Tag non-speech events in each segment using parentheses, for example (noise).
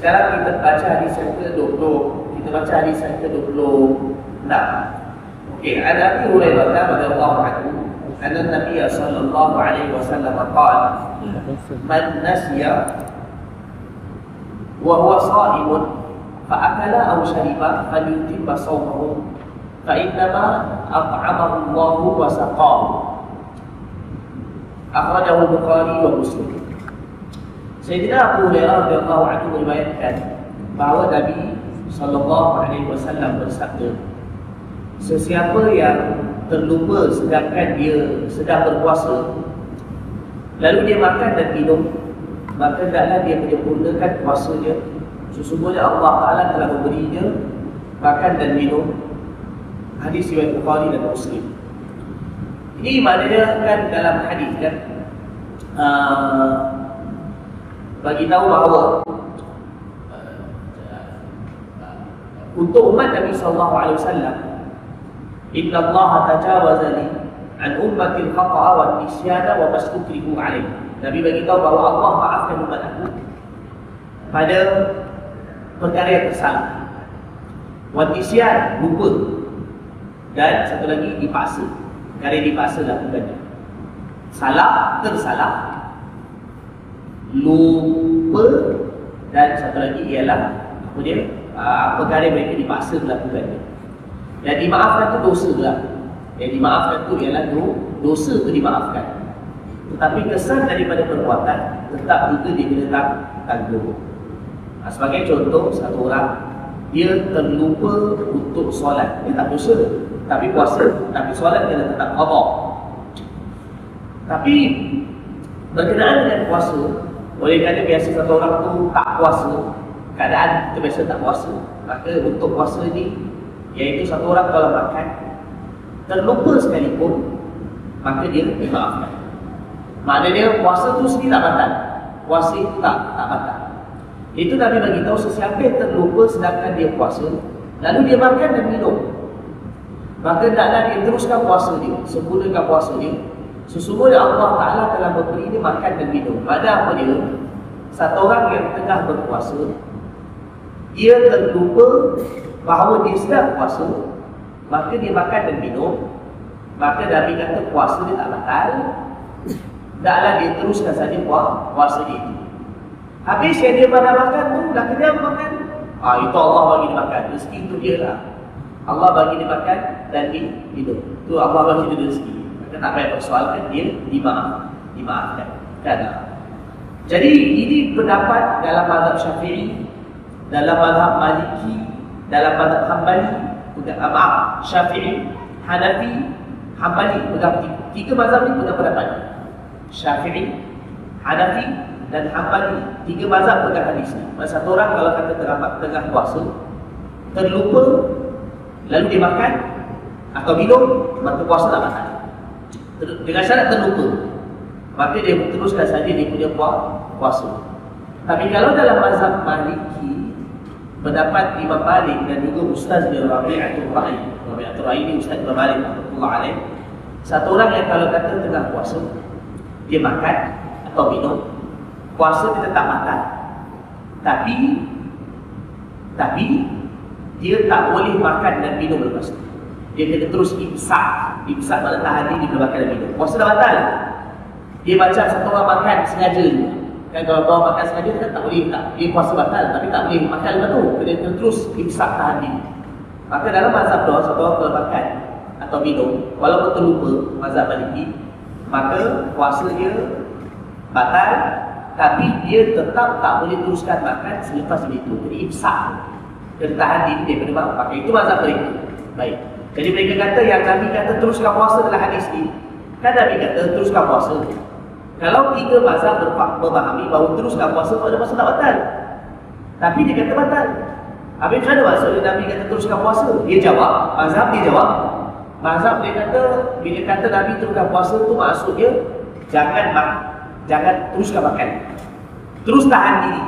Sekarang kita baca hadis yang ke-20 Kita baca hadis yang ke-26 Okey, ada Abi Hurairah radhiyallahu anhu أن النبي صلى الله عليه وسلم قال من نسي وهو صائم فأكل أو شرب فليتم صومه فإنما أطعمه الله وسقاه أخرجه البخاري ومسلم Sayyidina Abu Hurairah radhiyallahu anhu meriwayatkan bahawa Nabi sallallahu alaihi wasallam bersabda Sesiapa yang terlupa sedangkan dia sedang berpuasa lalu dia makan dan minum maka hendaklah dia menyempurnakan puasanya. Sesungguhnya Allah Taala telah memberinya makan dan minum. Hadis riwayat Bukhari dan Muslim. Ini maknanya kan dalam hadis kan uh, bagi tahu bahawa untuk umat Nabi sallallahu alaihi wasallam inna Allah tajawaza li an ummati al-khata'a wa nisyana wa mastukrihu alaih. Nabi bagi tahu bahawa Allah maafkan umat aku pada perkara yang tersalah. Wa nisyan lupa. Dan satu lagi dipaksa. Perkara yang dipaksa lakukannya salah tersalah lupa. Dan satu lagi ialah apa dia? Uh, perkara mereka dipaksa melakukannya dan dimaafkan tu dosa pula. Yang dimaafkan tu ialah dosa tu dimaafkan. Tetapi kesan daripada perbuatan tetap juga dia kena tanggung. Nah, sebagai contoh satu orang dia terlupa untuk solat. Dia tak dosa tapi puasa. Tapi solat kena tetap qada tapi berkenaan dengan puasa oleh kerana biasa satu orang tu tak puasa keadaan kita biasa tak puasa. Maka untuk puasa ni iaitu satu orang kalau makan terlupa sekalipun maka dia dimaafkan. Maknanya puasa tu sendiri tak batal. Puasa itu tak tak batal. Itu Nabi bagi tahu sesiapa yang terlupa sedangkan dia puasa lalu dia makan dan minum. Maka taklah dia teruskan puasa dia sempurnakan puasa dia Sesungguhnya Allah Ta'ala telah memberi dia makan dan minum. Pada apa dia? Satu orang yang tengah berpuasa Dia terlupa bahawa dia sedang puasa Maka dia makan dan minum. Maka Nabi kata puasa dia tak batal. Taklah dia teruskan saja puasa dia. Itu Habis yang dia pada makan tu dah kenyang makan. Ah Itu Allah bagi dia makan. Rezeki itu dia lah. Allah bagi dia makan dan minum. Itu Allah bagi dia rezeki kita tak payah persoalkan dia dimaaf, dimaafkan. Kan? Jadi ini pendapat dalam mazhab Syafi'i, dalam mazhab Maliki, dalam mazhab Hambali, bukan maaf, Syafi'i, Hanafi, Hambali, tiga mazhab ini pegang pendapat. Syafi'i, Hanafi dan Hambali, tiga mazhab pegang hadis ni. Masa satu orang kalau kata tengah tengah puasa, terlupa lalu dia makan atau minum, maka puasa tak batal dengan syarat terlupa. Maka dia teruskan saja dia punya puasa. Tapi kalau dalam mazhab maliki pendapat Imam Malik dan juga Ustaz dia Rabi'atul Ra'i Rabi'atul Ra'i ni Ustaz Imam Malik alaih satu orang yang kalau kata tengah puasa dia makan atau minum puasa dia tetap makan. Tapi tapi dia tak boleh makan dan minum lepas itu dia kena terus imsak pada tahan diri dia makan dan minum puasa dah batal. Dia macam satu orang makan sengaja. Kan kalau orang makan sengaja kan tak boleh tak dia puasa batal tapi tak boleh makan lepas tu. Kena terus imsak tahan diri maka dalam mazhab doa satu orang kalau makan atau minum walaupun terlupa mazhab maliki maka puasa dia batal tapi dia tetap tak boleh teruskan makan selepas itu jadi imsak kena tahan diri daripada makan maka itu mazhab mereka. Baik jadi mereka kata yang Nabi kata teruskan puasa dalam hadis ini. Kan Nabi kata teruskan puasa. Kalau tiga mazhab memahami bahawa teruskan puasa pada masa tak batal. Tapi dia kata batal. Habis macam mana maksudnya Nabi kata teruskan puasa? Dia jawab, mazhab dia jawab. Mazhab dia kata, bila kata Nabi teruskan puasa tu maksudnya jangan mak, jangan teruskan makan. Terus tahan diri.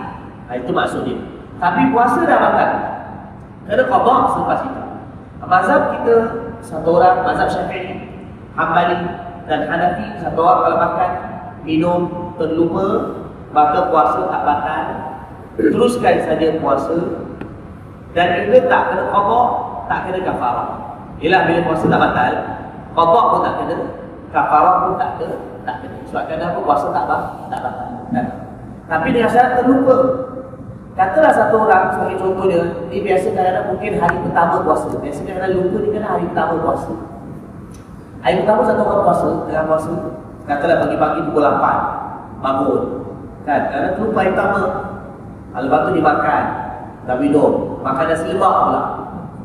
Nah, itu maksudnya. Tapi puasa dah batal. Kena qada selepas itu. Mazhab kita satu orang mazhab Syafi'i, Hambali dan Hanafi satu orang kalau makan minum terlupa maka puasa tak batal teruskan saja puasa dan juga tak kena qada, tak kena kafarah. Ialah bila puasa tak batal, qada pun tak kena, kafarah pun tak kena, tak kena. Sebab kenapa puasa tak batal? Tak batal. Tapi dengan syarat terlupa. Katalah satu orang sebagai contohnya, dia biasa kadang-kadang mungkin hari pertama puasa. Biasa kadang-kadang lupa dia kena hari pertama puasa. Hari pertama satu orang puasa, tengah puasa, katalah pagi-pagi pukul 8, bangun. Kan, kadang terlupa hari pertama. Lepas tu dia makan, dah minum, makan nasi lemak pula.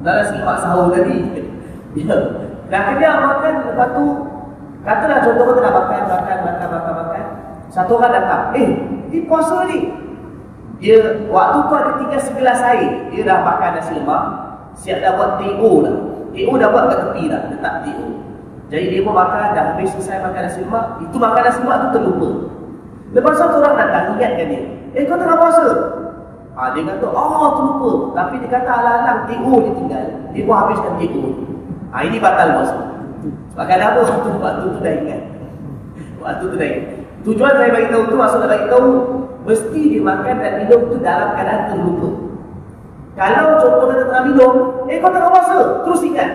Dah nasi lemak sahur tadi. (laughs) Dia dah kenyang makan, lepas tu, katalah contoh kita nak makan, makan, makan, makan, makan. Satu orang datang, eh, ni puasa ni. Dia waktu tu ada tiga segelas air, dia dah makan nasi lemak, siap dah buat TO dah. TO dah buat kat tepi dah, letak TO. Jadi dia pun makan, dah habis selesai makan nasi lemak, itu makan nasi lemak tu terlupa. Lepas tu orang datang, ingatkan dia. Eh kau tengah puasa? Ha, dia kata, oh terlupa. Tapi dia kata alang-alang TO dia tinggal. Dia pun habiskan TO. Ha, ini batal puasa. Sebab apa? Waktu, (laughs) waktu tu dah ingat. Waktu tu dah ingat. Tujuan saya bagi tahu tu maksud nak bagi tahu mesti dimakan dan minum tu dalam keadaan terlupa. Kalau contoh kata tengah minum, eh kau tengah puasa, terus ingat.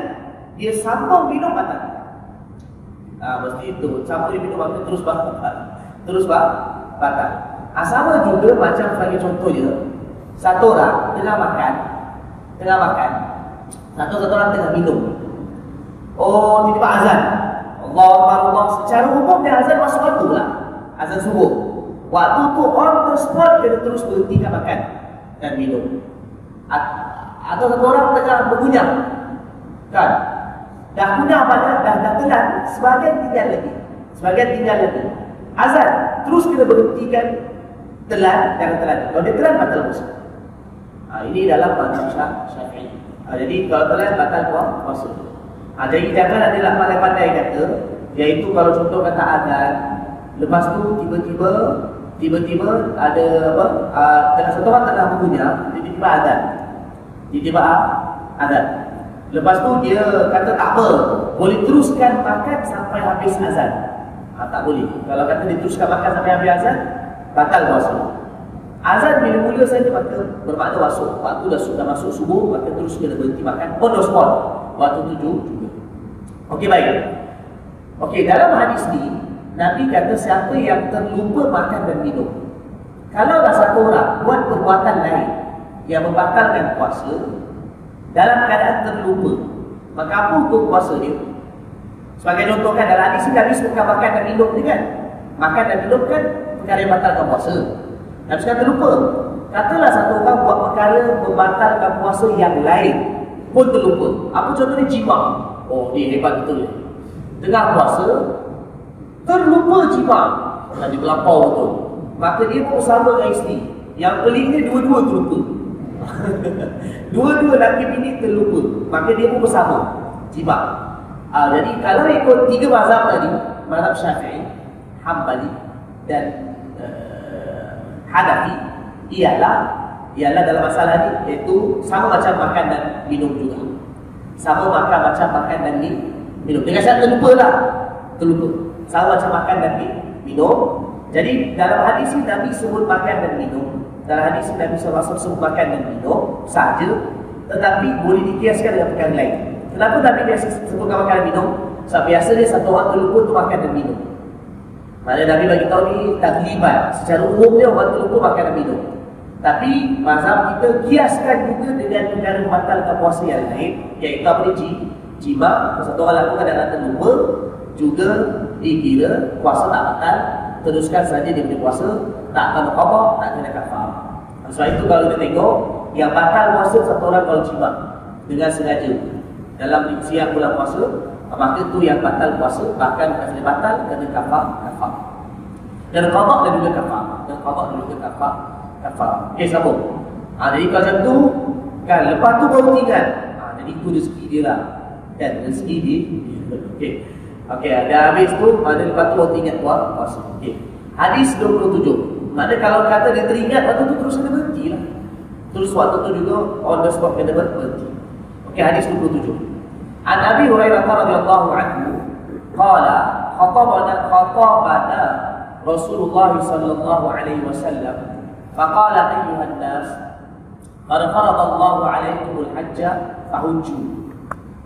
Dia sambung minum batal. Ah mesti itu, sambung dia minum batal terus batal. Terus batal. Ah sama juga macam sebagai contoh dia. Satu orang tengah makan, tengah makan. Satu satu orang tengah minum. Oh, tiba-tiba azan. Allah Allah secara umum dia azan masuk waktu lah. Azan subuh. Waktu tu on the spot kena terus berhentikan makan dan minum. Atau satu orang tengah bergunyah. Kan? Dah gunyah pada dah dah telan, sebagian tinggal lagi. Sebagian tinggal lagi. Azan terus kena berhentikan telan jangan telan. Kalau dia telan batal puasa. Ha, ini dalam mazhab Syafi'i. Ha, jadi kalau telan batal puasa. Ha, jadi jangan ada lah pandai-pandai kata iaitu kalau contoh kata azan lepas tu tiba-tiba tiba-tiba ada apa? Uh, tengah satu orang tengah berpunya tiba-tiba ada tiba-tiba ada lepas tu dia kata tak apa boleh teruskan makan sampai habis azan. Ha, tak boleh. Kalau kata diteruskan makan sampai habis azan batal puasa azan bila mula saja maka bermakna masuk. Waktu dah sudah masuk subuh maka terus kena berhenti makan the spot. Waktu tujuh juga okey baik. Okey dalam hadis ni Nabi kata siapa yang terlupa makan dan minum Kalau satu orang buat perbuatan lain Yang membatalkan puasa Dalam keadaan terlupa Maka apa hukum puasa dia? Sebagai contoh kan dalam hadis Nabi sebutkan makan dan minum ni kan? Makan dan minum kan perkara yang batalkan puasa. Nabi sekarang terlupa. Katalah satu orang buat perkara membatalkan puasa yang lain Pun terlupa. Apa contohnya? Jima Oh dia hebat betul. Tengah puasa terlupa jima di berlampau betul. Maka dia pun bersama dengan isteri. Yang peliknya dua-dua terlupa. (laughs) Dua-dua lelaki bini terlupa. Maka dia pun bersama. Jima uh, jadi kalau ikut tiga mazhab tadi mazhab syafi'i hambali dan uh, hadafi ialah ialah dalam masalah ini iaitu sama macam makan dan minum juga. Sama makan macam makan dan minum. Dengan syarat terlupa lah. Terlupa sama macam makan dan minum. Jadi dalam hadis ini Nabi sebut makan dan minum. Dalam hadis ini Nabi SAW sebut makan dan minum saja. Tetapi boleh dikiaskan dengan perkara lain. Kenapa Nabi biasa sebutkan makan dan minum? Sebab biasanya satu orang terlupa untuk makan dan minum. Mana Nabi bagi tahu ni tagliban. Secara umumnya orang terlupa makan dan minum. Tapi mazhab kita kiaskan juga dengan perkara membatalkan puasa yang lain. Iaitu apa ni? Jima. Satu orang lakukan dan terlupa juga dikira puasa tak batal teruskan saja dia punya puasa tak akan berkata tak kena kafar. Sebab itu kalau kita tengok yang batal puasa satu orang kalau ciba dengan sengaja dalam siang bulan puasa maka itu yang batal puasa bahkan kena batal kena kafar kafar. Dan qada dan juga kafar. Dan qada dan juga kafar kafar. Okey sambung ha, jadi kalau macam tu kan lepas tu baru tinggal. Ha, jadi itu rezeki dia lah. Dan rezeki dia. Okey Okey, ada habis tu, mana lepas tu waktu ingat puas. puas. Okey. Hadis 27. Mana kalau kata dia teringat, waktu tu terus kena berhenti lah. Terus waktu tu juga on the spot kena berhenti. Okey, hadis 27. An Abi Hurairah radhiyallahu anhu qala khatabana khatabana Rasulullah sallallahu alaihi wasallam faqala ayyuhan nas qad farada Allahu alaikum al-hajj fahujju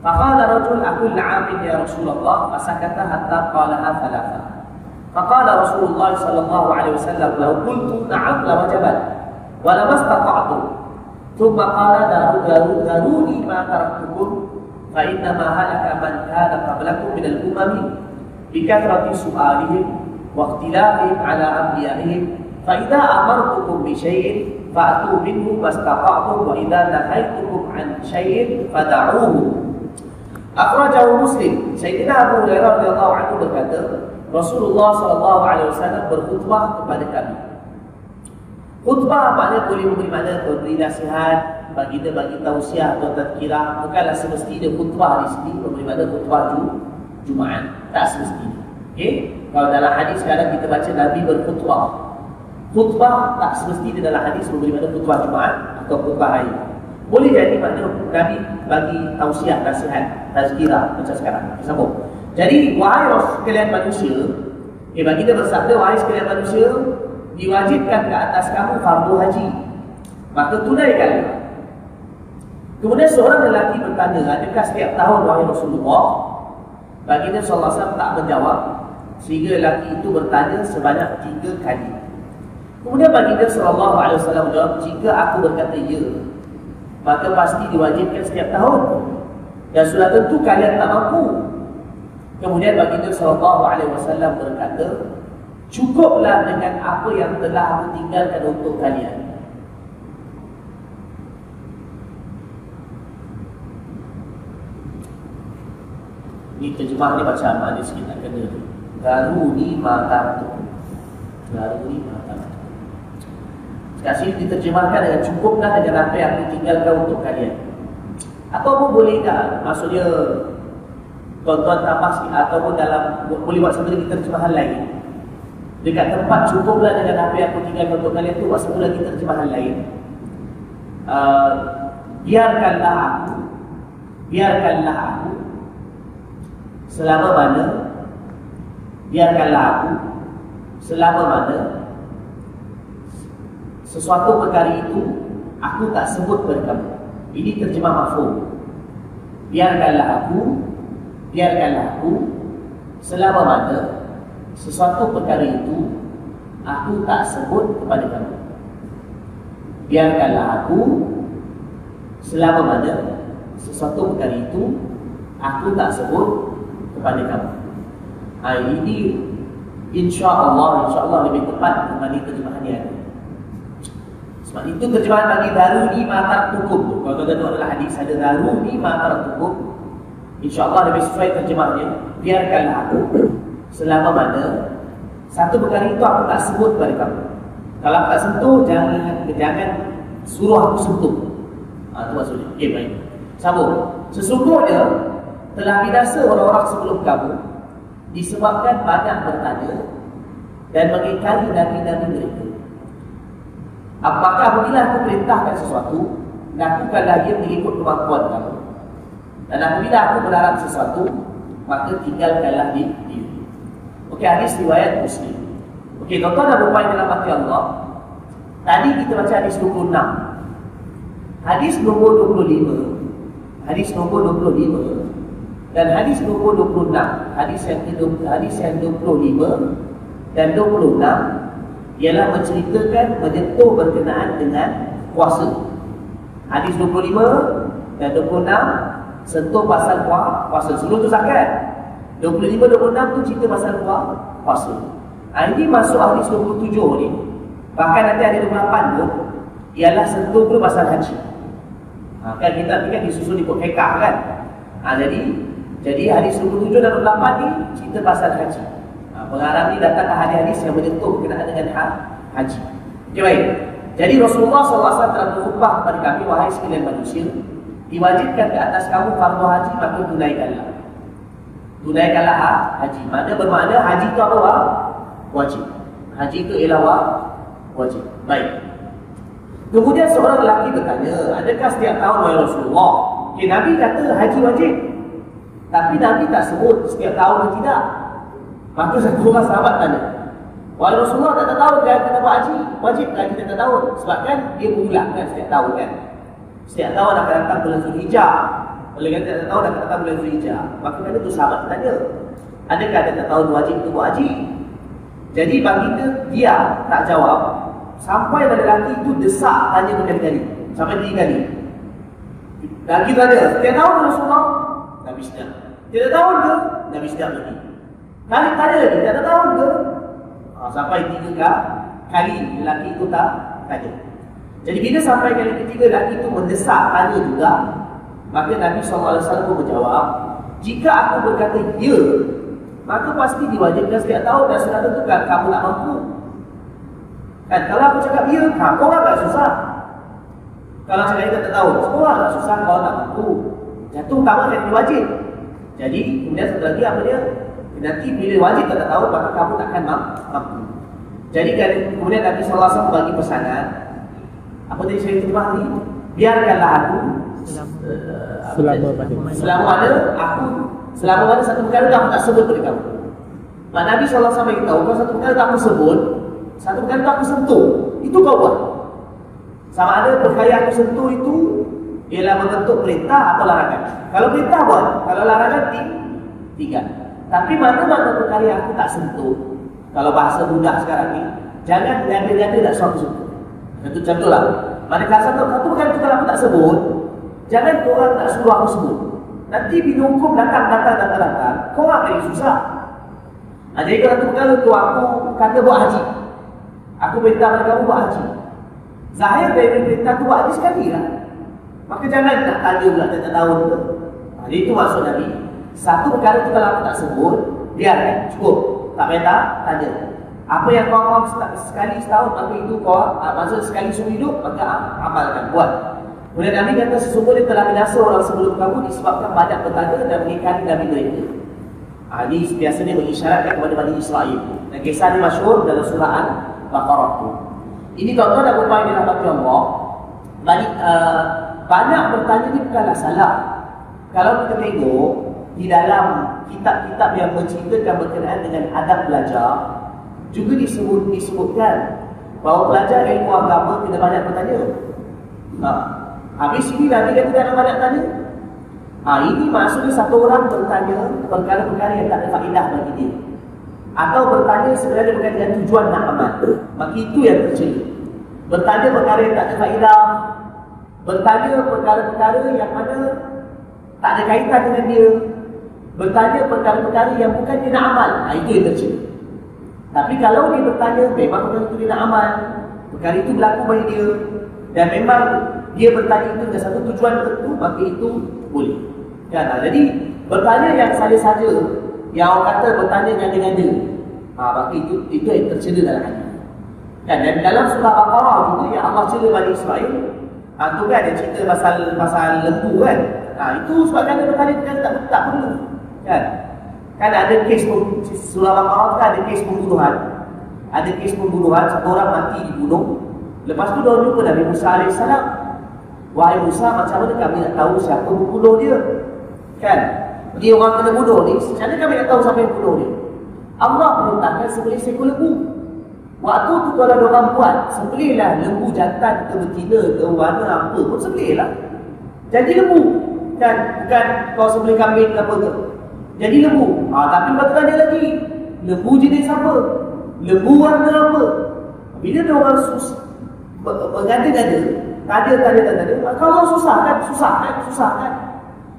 فقال رجل أكل عام يا رسول الله فسكت حتى قالها ثلاثة. فقال رسول الله صلى الله عليه وسلم لو قلت نعم لوجبت ولما استطعت. ثم قال ذروني ما تركتكم فإنما هلك من كان قبلكم من الأمم بكثرة سؤالهم واختلافهم على أنبيائهم. فإذا أمرتكم بشيء فأتوا منه ما استطعتم وإذا نهيتكم عن شيء فدعوه. Akhrajahu Muslim. Sayyidina Abu Hurairah radhiyallahu anhu berkata, Rasulullah sallallahu alaihi wasallam berkhutbah kepada kami. Khutbah maknanya boleh memberi mana memberi nasihat, bagi dia bagi tausiah atau tazkirah. Bukanlah semestinya khutbah di sini memberi mana khutbah tu Jumaat. Tak semestinya. Okey? Kalau dalam hadis sekarang kita baca Nabi berkhutbah. Khutbah tak semestinya dalam hadis memberi mana khutbah Jumaat atau khutbah hari. Boleh jadi makna Nabi bagi tausiah, nasihat, tazkirah macam sekarang. Sambung. Jadi wahai sekalian manusia, eh bagi bersabda wahai sekalian manusia, diwajibkan ke atas kamu fardu haji. Maka tunaikan. Kemudian seorang lelaki bertanya, adakah setiap tahun wahai Rasulullah? Bagi dia sallallahu alaihi tak menjawab sehingga lelaki itu bertanya sebanyak tiga kali. Kemudian bagi dia sallallahu alaihi wasallam menjawab, jika aku berkata ya, maka pasti diwajibkan setiap tahun. Dan sudah tentu kalian tak mampu Kemudian baginda sallallahu alaihi wasallam berkata, cukuplah dengan apa yang telah aku tinggalkan untuk kalian. Ini terjemah ni macam mana sikit nak kena Garu ni mata tu Garu ni mata tu Sekarang diterjemahkan dengan cukuplah dengan apa yang aku tinggalkan untuk kalian. Apa pun boleh tak? Maksudnya tuan-tuan tambah sikit ataupun dalam boleh buat lagi terjemahan lain. Dekat tempat cukuplah dengan apa yang aku tinggal untuk kalian tu buat satu lagi terjemahan lain. Uh, biarkanlah aku biarkanlah aku selama mana biarkanlah aku selama mana sesuatu perkara itu aku tak sebut kepada kamu ini terjemah mafhum biarkanlah aku biarkanlah aku selama mana sesuatu perkara itu aku tak sebut kepada kamu. Biarkanlah aku selama mana sesuatu perkara itu aku tak sebut kepada kamu. Ha, ini insya Allah, insya Allah lebih tepat berbanding terjemahan yang ada. Sebab itu terjemahan bagi daru ni matar tukum. Kalau tuan-tuan adalah hadis ada daru ni matar tukum. InsyaAllah lebih sesuai terjemahnya. Biarkanlah aku Selama mana Satu perkara itu aku tak sebut kepada kamu. Kalau aku tak sentuh Jangan jangan suruh aku sentuh. Ha, Itu maksudnya. Okay baik. Sambung. Sesungguhnya Telah binasa orang-orang sebelum kamu Disebabkan banyak bertanya Dan mengikari nabi-nabi mereka Apakah apabila aku perintahkan sesuatu Lakukanlah ia mengikut kemampuan kamu. Dan apabila aku berharap sesuatu Maka tinggalkanlah di diri Okey, hadis riwayat Muslim. Okey, tuan-tuan dan puan dalam hati Allah. Tadi kita baca hadis 26 Hadis nombor 25 Hadis nombor 25 dan hadis nombor 26 hadis yang hadis yang 25 dan 26 ialah menceritakan menyentuh berkenaan dengan puasa hadis 25 dan 26 sentuh pasal puasa. Sebelum tu zakat. 25-26 tu cerita pasal puasa. Ha, ini masuk hadis 27 ni. Bahkan nanti ada 28 pun. Ialah sentuh pun pasal haji. Ha, kan kita nanti kan disusun ikut hekah kan. Ha, jadi jadi hadis 27 dan 28 ni cerita pasal haji. Ni datang ke hadis-hadis yang menyentuh berkenaan dengan ha, haji. Okay, baik. Jadi Rasulullah SAW telah berkhutbah kepada kami, wahai sekalian manusia, diwajibkan ke atas kamu fardu haji maka tunaikanlah. Tunaikanlah ha, haji. Mana bermakna haji itu apa wajib. Haji itu ialah wah? wajib. Baik. Kemudian seorang lelaki bertanya adakah setiap tahun wahai Rasulullah? Okay, Nabi kata haji wajib. Tapi Nabi tak sebut setiap tahun atau tidak maka satu orang sahabat tanya Wahai Rasulullah tak tahu dia kena buat haji. Wajib lagi kita tak tahu. Sebab kan dia berulang kan setiap tahun kan. Setiap tahun akan datang bulan Zulhijjah. Oleh kata tak tahu dah datang bulan Zulhijjah. Maka kena tu sahabat tanya. Adakah dia tak tahu wajib untuk buat haji? Jadi bagi kita, dia tak jawab. Sampai pada lelaki itu desak tanya berkali-kali. Sampai tiga kali. Lagi tanya, setiap tahun Rasulullah? Nabi sedang. Tidak tahu ke? Nabi sedang lagi. Kali tanya lagi, tak tahu ke? Ha, sampai tiga kali lelaki itu tak tanya. Jadi bila sampai kali ketiga lelaki itu mendesak tanya juga, maka Nabi SAW pun menjawab, jika aku berkata ya, maka pasti diwajibkan setiap tahun dan sudah tentu kan kamu tak mampu. Kan kalau aku cakap ya, kamu orang tak susah. Kalau cakap kita tak tahu, semua tak susah kalau tak mampu. Jatuh kamu akan diwajib. Jadi kemudian satu lagi apa dia? Nanti bila wajib tak tahu, maka kamu takkan mampu. Jadi kemudian Nabi SAW bagi pesanan, apa tadi saya terjemah tadi? Biarkanlah aku selama pada selama ada aku selama ada satu perkara aku tak sebut pada kamu. Pak Nabi SAW beritahu kalau satu perkara tak aku sebut, satu perkara tak aku sentuh, itu kau buat. Sama ada perkara aku sentuh itu ialah membentuk perintah atau larangan. Kalau perintah buat, kalau larangan tiga. Tapi mana-mana perkara aku tak sentuh, kalau bahasa mudah sekarang ni, jangan nyata-nyata tak suatu sentuh. Itu contohlah. Manakala satu, satu perkara itu kalau aku tak sebut, jangan orang tak suruh aku sebut. Nanti bila hukum datang, datang, datang, datang, kau akan susah. Nah, jadi kalau satu perkara itu aku kata buat haji. Aku perintah pada kamu buat haji. Zahir dari perintah tu buat haji sekali lah. Maka jangan nak tanya pula tak tahu tu. Jadi itu maksud Nabi. Satu perkara tu kalau aku tak sebut, biarkan, cukup. Tak payah tak, tanya. Apa yang kau mau sekali setahun, maka itu kau, uh, maksud sekali seumur hidup, maka amalkan, buat. Kemudian Nabi kata sesungguhnya telah binasa orang sebelum kamu disebabkan banyak bertanya dan mengikari Nabi mereka. Ha, ini biasanya mengisyaratkan kepada Bani Israel. Dan kisah ini masyhur dalam surah Al-Baqarah itu. Ini tuan-tuan dan puan yang dirahmati Allah. Bani, uh, banyak bertanya ini bukanlah salah. Kalau kita tengok di dalam kitab-kitab yang menceritakan berkenaan dengan adab belajar, juga disebut disebutkan bahawa pelajar ilmu agama kena banyak bertanya. Ha. Habis ini Nabi kata tidak banyak tanya. Ha, ini maksudnya satu orang bertanya perkara-perkara yang tak ada faedah bagi dia. Atau bertanya sebenarnya bukan dengan tujuan nak amal. Maka itu yang tercela. Bertanya perkara yang tak ada faedah. Bertanya perkara-perkara yang mana tak ada kaitan dengan dia. Bertanya perkara-perkara yang bukan dia nak amal. Ha, itu yang tercela. Tapi kalau dia bertanya, memang perkara itu dia nak amal. Perkara itu berlaku bagi dia. Dan memang dia bertanya itu dengan satu tujuan tertentu, maka itu boleh. Kan? Jadi, bertanya yang saja-saja, yang orang kata bertanya yang dengan dia, ha, maka itu, itu yang tercela dalam hati. Kan? Dan dalam surah Al-Baqarah juga, yang Allah cela Bani Israel, ha, itu kan ada cerita pasal, pasal lembu kan? Ha, itu sebabkan dia bertanya, dia tak, tak perlu. Kan? Kan ada kes surah Al-Baqarah kan ada kes pembunuhan. Ada kes pembunuhan, satu orang mati dibunuh. Lepas tu dia jumpa Nabi Musa AS. Wahai Musa, macam mana kami nak tahu siapa membunuh dia? Kan? Dia orang kena bunuh ni, macam mana kami nak tahu siapa yang bunuh dia? Allah perintahkan sebelih seekor lembu. Waktu tu kalau orang buat, sebelihlah lembu jantan ke betina ke warna apa pun sebelihlah. Jadi lembu. Kan? Bukan kau sebelih kambing ke apa ke? jadi lebu. Ha, tapi lepas ada lagi, lebu jenis apa? Lebu warna apa? Bila dia orang susah, bergada-gada, tak ada, tak ada, tak ada, ha, ah, susah kan? Susah kan? Susah kan?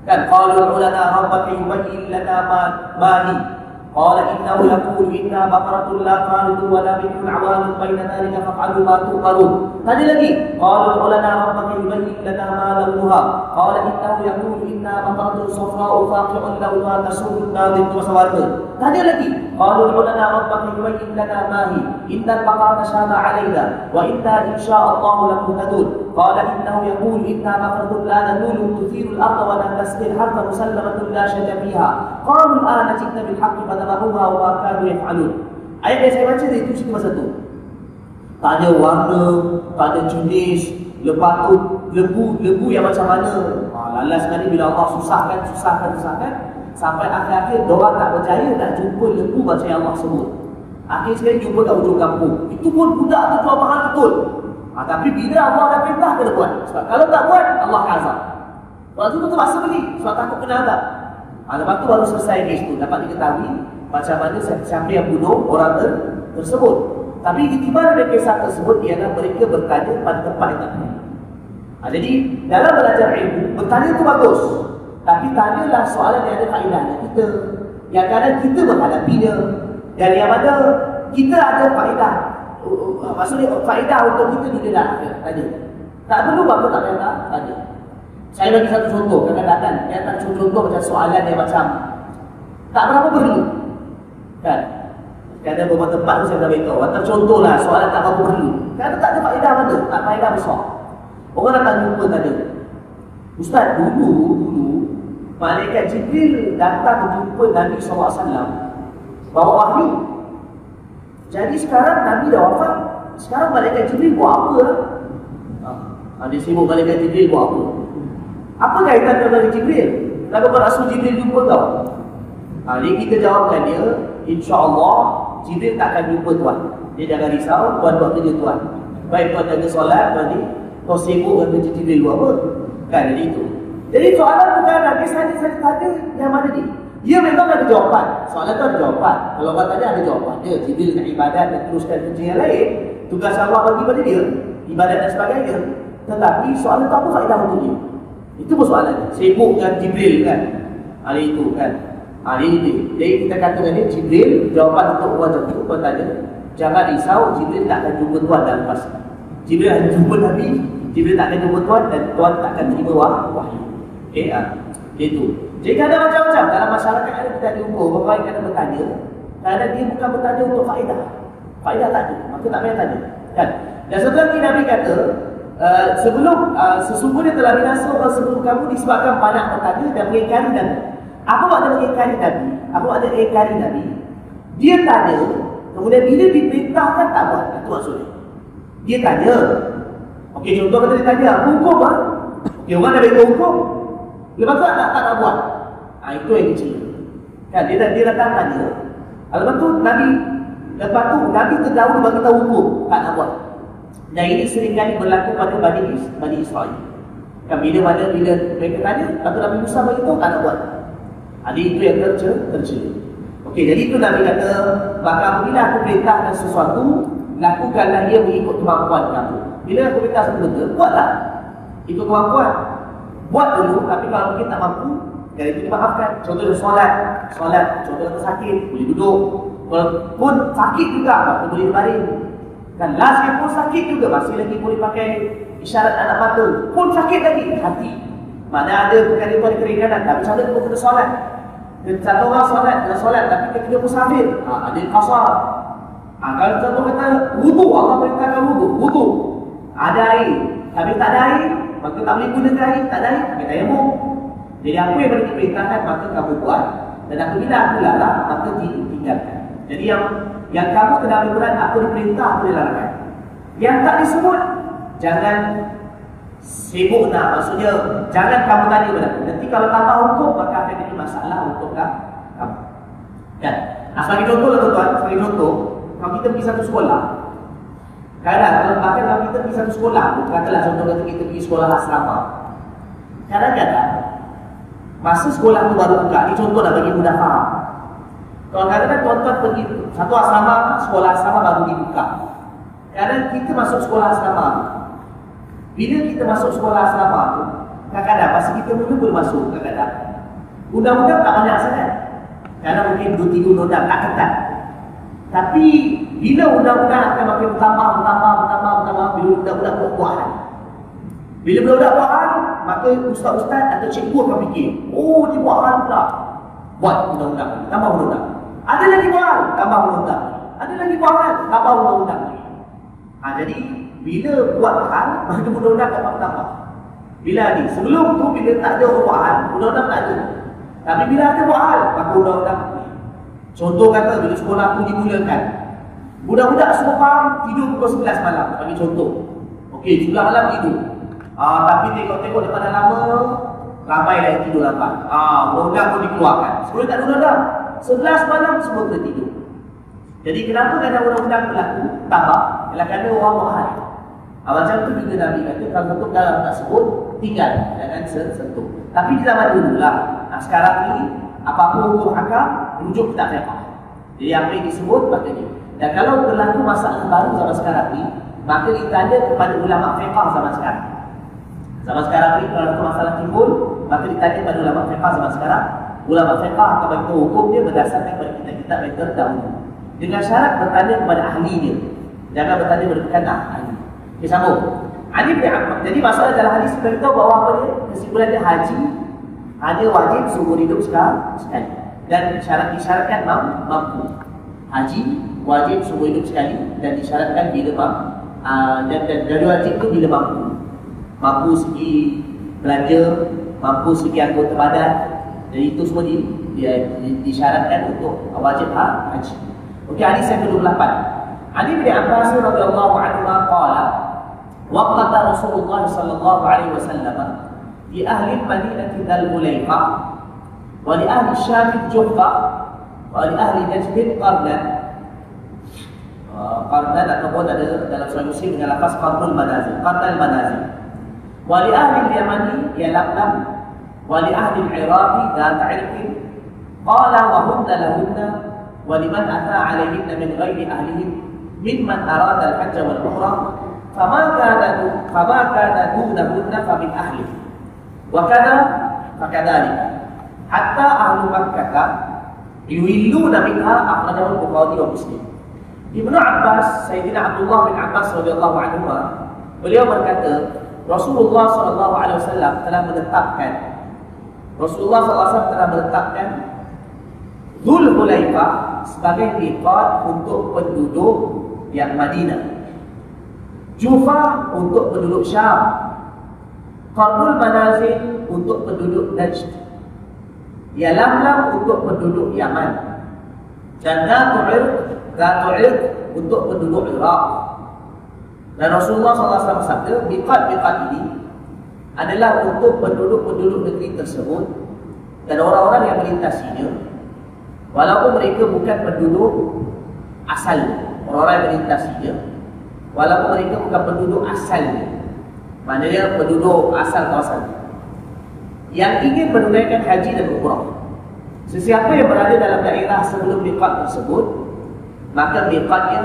Kan? Qalul ulana rabbaki yubayin lana mahi. Qala inna ulakul inna bakaratul la qalutu wa la bintul awalun baina alika fa'alu ma qalun. Tadi lagi. Qalul ulana rabbaki yubayin lana mahi. قال إنه يقول إنها بقرة صفراء فاقع لونها تسر الناظر وسوارها tadi lagi قالوا لنا ربك يبين لنا ما هي. إن البقرة شاب علينا وإنا إن شاء الله لمهتدون قال إنه يقول إنها بقرة لا نذول تثير الأرض ولا تسقي الحرث مسلمة لا شج فيها. قالوا الآن جئت بالحق فذبحوها وما كانوا يفعلون. Ayat yang saya baca itu cerita masa tu Tak ada warna, tak jenis Lepas tu lembu, lembu yang macam mana ha, Lalas sekali bila Allah susahkan, susahkan, susahkan Sampai akhir-akhir, diorang tak percaya nak jumpa lembu macam yang Allah sebut Akhir sekali jumpa kat ujung kampung. Itu pun budak tu jual mahal betul. Ha, tapi bila Allah dah perintah, kena buat. Sebab kalau tak buat, Allah akan azab. Orang tu terpaksa beli. Sebab takut kena azab. Ha, lepas tu baru selesai kes tu. Dapat diketahui macam mana siapa yang bunuh orang ter tersebut. Tapi di mana kisah tersebut ialah mereka bertanya pada tempat yang tak ha, Jadi dalam belajar ilmu, bertanya itu bagus. Tapi tanyalah soalan yang ada faedahnya kita. Yang kadang kita menghadapinya. Dan yang mana kita ada faedah. Uh, maksudnya faedah untuk kita di dalam tanya. Tak perlu apa tak payah tanya. Saya bagi satu contoh kadang-kadang yang tak contoh macam soalan yang macam tak berapa perlu. Kan? Kadang beberapa tempat tu saya dah beritahu. Contohlah soalan tak berapa perlu. Kadang tak ada faedah mana? Tak faedah besar. Orang datang jumpa tadi. Ustaz, dulu, dulu, Malaikat Jibril datang jumpa Nabi SAW bawa wahyu. Jadi sekarang Nabi dah wafat. Sekarang malaikat Jibril buat apa? Ha, dia sibuk malaikat Jibril buat apa? Apa kaitan dengan malaikat Jibril? Lalu Rasul Jibril jumpa kau. Ha, jadi kita jawabkan dia, insya-Allah Jibril tak akan jumpa tuan. Dia jangan risau, tuan buat kerja tuan. Baik tuan jaga solat, tuan ni kau sibuk dengan kerja Jibril buat apa? Kan jadi itu. Jadi soalan bukan lagi saja saja tadi yang mana ni? Dia memang ada jawapan. Soalan tu ada jawapan. Kalau orang tanya ada jawapan. Dia jibil dengan ibadat dan teruskan kerja yang lain. Tugas Allah bagi pada dia. Ibadat dan sebagainya. Tetapi soalan tu apa faedah untuk dia? Itu pun soalan. Sibuk dengan Jibril kan. Hari itu kan. Hari itu. Jadi kita kata dengan dia Jibril. Jawapan untuk orang tu. Kau tanya. Jangan risau. Jibril tak akan jumpa Tuhan dalam pas. Jibril akan jumpa Nabi. Jibril tak akan jumpa Tuhan. Dan Tuhan tak akan terima wahyu. Okay. Ha. Itu. Jadi ada macam-macam dalam masyarakat ada kita diukur bahawa yang kena bertanya Kadang dia bukan bertanya untuk faedah Faedah tak ada, maka tak payah tanya kan? Dan setelah ini Nabi kata uh, Sebelum, uh, sesungguhnya telah binasa orang sebelum kamu disebabkan banyak bertanya dan mengingkari Nabi Apa makna mengingkari Nabi? Apa makna mengingkari Nabi? Dia tanya, kemudian bila diperintahkan tak buat Itu maksudnya Dia tanya Okey, contoh kata dia tanya, hukum lah Okey, orang dah beritahu hukum Lepas tu tak, tak nak buat. Ha, itu yang kecil. Kan, dia, dia datang tanya. Lepas tu Nabi, lepas tu Nabi terdahulu bagi tahu hukum. Tak nak buat. Dan ini seringkali berlaku pada Bani, Bani Israel. Kan, bila mana, bila mereka tanya, lepas tu Nabi Musa bagi tahu, tak nak buat. Ha, itu yang tercela. tercela. Okey, jadi itu Nabi kata, maka apabila aku perintahkan sesuatu, lakukanlah ia mengikut kemampuan kamu. Bila aku perintah sesuatu, buatlah. Ikut kemampuan. Buat dulu, tapi kalau mungkin tak mampu, jadi itu dimaafkan. Contohnya solat, solat, contohnya sakit, boleh duduk. Walaupun sakit juga, maka boleh baring. Kan last pun sakit juga, masih lagi boleh pakai isyarat anak mata. Pun sakit lagi, hati. Mana ada bukan itu ada keringanan, tapi cara pun kena solat. Dan satu orang solat, kena solat, tapi ketika musafir, ha, ada kasar. Ha, kalau contoh kata, wudu, Allah perintahkan wudu, wudu. Ada air, tapi tak ada air, maka tak boleh guna air, tak ada air, ambil tayamum. Jadi apa yang boleh diperintahkan, maka kamu buat. Dan apabila aku larang, maka tinggalkan. Jadi yang yang kamu kena berat, apa diperintah, apa dilarangkan. Yang tak disebut, jangan sibuk nak. Maksudnya, jangan kamu tanya berat. Nanti kalau tambah hukum, maka akan jadi masalah untuk kamu. Kan? Nah, sebagai contoh lah tuan-tuan, sebagai contoh, kalau kita pergi satu sekolah, Kadang kalau bahkan kalau kita pergi satu sekolah, katalah contoh kata kita pergi sekolah asrama. Kadang-kadang masa sekolah tu baru buka, ni contoh dah bagi mudah faham. Kalau kadang-kadang tuan-tuan pergi satu asrama, sekolah asrama baru dibuka. Kadang kita masuk sekolah asrama Bila kita masuk sekolah asrama tu, kadang-kadang masa kita mula boleh masuk kadang-kadang. Undang-undang tak banyak sangat. Kadang mungkin dua tiga undang tak ketat. Tapi bila undang-undang akan makin bertambah, bertambah, bertambah, bertambah bila budak-budak buat buahan. Bila budak-budak buahan, maka ustaz-ustaz atau cikgu akan fikir, oh dia buahan pula. Buat undang-undang, tambah undang-undang. Ada lagi buahan, tambah undang-undang. Ada lagi buahan, tambah undang-undang. Ha, jadi bila buat hal, maka undang-undang akan bertambah. Bila ni, sebelum tu bila tak ada buahan, undang-undang tak ada. Tapi bila ada buahan, maka undang-undang Contoh kata bila sekolah tu dimulakan Budak-budak semua faham tidur pukul 11 malam Bagi contoh Okey, sebelah malam tidur ah, Tapi tengok-tengok daripada lama Ramai yang tidur lambat ah, Undang pun dikeluarkan Sekolah tak ada undang 11 malam semua kena tidur Jadi kenapa ada undang-undang berlaku tabak? Ialah kerana orang mahal. Ha, macam tu juga Nabi kata kalau satu perkara tak sebut tinggal jangan sentuh. Tapi di zaman dulu lah. Ha, sekarang ni apa-apa hukum hakam rujuk kita fiqh. Jadi apa yang disebut maknanya. Dan kalau berlaku masalah baru zaman sekarang ni, maka ditanya kepada ulama fiqh zaman sekarang. Zaman sekarang ni ada masalah timbul, maka ditanya kepada ulama fiqh zaman sekarang. Ulama fiqh akan bagi hukum dia berdasarkan kepada kitab-kitab yang terdahulu. Dengan syarat bertanya kepada ahli dia. Jangan bertanya bukan ahli. Okay, sambung. Ali bin Abbas. Jadi masalah dalam hadis kita bahawa apa dia? Kesimpulan dia haji hanya wajib seumur hidup sekali. Dan syarat disyaratkan mampu. Haji wajib seumur hidup sekali dan disyaratkan bila mak ah, dan, dan dari wajib itu bila mampu. Mampu segi belanja mampu segi anggota badan. Dan itu semua di, di, di, disyaratkan untuk wajib ha, haji. Ok hadis yang ke-28. Hadis bin Abbas radhiyallahu anhu qala waqata Rasulullah sallallahu alaihi wasallam di ahli Madinah dal Mulaiqah wa li ahli Syam Juhfa wa li ahli Najd Qarnah Karena dan ada dalam surah Muslim dengan lafaz qardul manazil, qarnal manazil. Wali ahli Yamani ya lam wali ahli Iraqi dan ta'rifi qala wa hunna lahunna wa liman ata alaihinna min ghairi ahlihim mimman arada al-hajj wal umrah fa min ahli Wa دونهن fa kadali. Hatta ahlu حتى أهل minha يولون منها أخرجه wa Muslim. Ibnu Abbas, Sayyidina Abdullah bin Abbas radhiyallahu anhu, beliau berkata, Rasulullah sallallahu alaihi wasallam telah menetapkan Rasulullah sallallahu alaihi wasallam telah menetapkan Dhul Hulaifah sebagai miqat untuk penduduk yang Madinah. Jufa untuk penduduk Syam. Qarnul Manazil untuk penduduk Najd. Yalamlam untuk penduduk Yaman. Dan Natu'ir Gatu'id untuk penduduk Iraq. Dan Rasulullah SAW sabda, biqat-biqat ini adalah untuk penduduk-penduduk negeri tersebut dan orang-orang yang melintasinya. Walaupun mereka bukan penduduk asal orang-orang yang melintasinya. Walaupun mereka bukan penduduk asal maknanya penduduk asal kawasan. Yang ingin menunaikan haji dan umrah. Sesiapa yang berada dalam daerah sebelum biqat tersebut maka miqatnya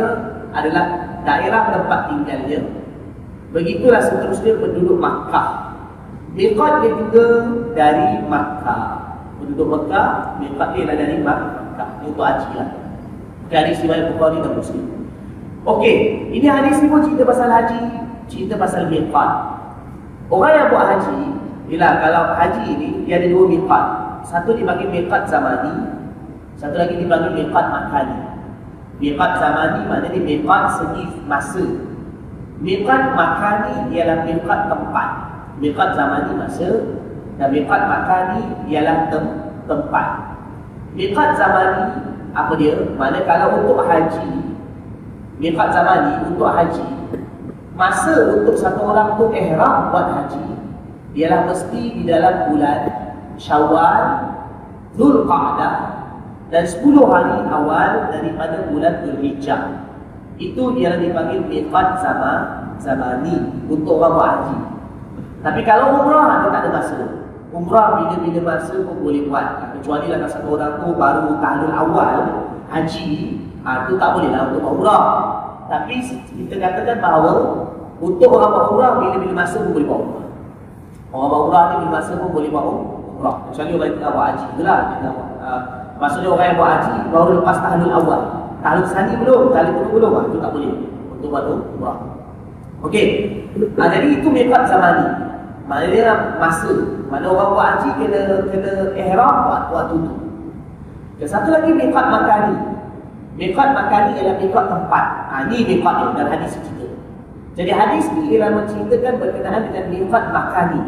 adalah daerah tempat tinggalnya. Begitulah seterusnya penduduk Makkah. Miqatnya juga dari Makkah. Penduduk Makkah miqatnya adalah dari Makkah. Ini untuk haji lah. Dari Sibay Bukhari dan Muslim. Okey, ini hadis ni pun cerita pasal haji cerita pasal miqat. Orang yang buat haji bila kalau haji ini dia ada dua miqat. Satu dipanggil miqat zamani satu lagi dipanggil miqat makani Miqat zamani maknanya miqat segi masa. Miqat makani ialah miqat tempat. Miqat zamani masa dan miqat makani ialah tem tempat. Miqat zamani apa dia? Mana kalau untuk haji miqat zamani untuk haji masa untuk satu orang tu ihram buat haji ialah mesti di dalam bulan Syawal Zulqa'dah dan 10 hari awal daripada bulan Dzulhijjah. Itu dia dipanggil miqat sama zamani untuk orang haji. Tapi kalau umrah dia tak ada masa. Umrah bila-bila masa pun boleh buat. Kecuali lah satu orang tu baru tahlul awal haji, ha, itu tak boleh lah untuk umrah. Tapi kita katakan bahawa untuk orang umrah bila-bila masa pun boleh buat umrah. Orang umrah ni bila masa pun boleh buat umrah. Kecuali orang yang tak buat haji. Itulah. Maksudnya orang yang buat haji baru lepas tahlul awal. Tahlul sani belum, tahlul kedua belum. Itu tak boleh untuk buat umrah. Okey. Nah, jadi itu miqat zaman ni. Maknanya masa. Mana orang buat haji kena kena ihram buat waktu tu. Dan satu lagi miqat makani. Miqat makani ialah miqat tempat. Ha, ini miqat yang dalam hadis kita. Jadi hadis ni ialah menceritakan berkenaan dengan miqat makani.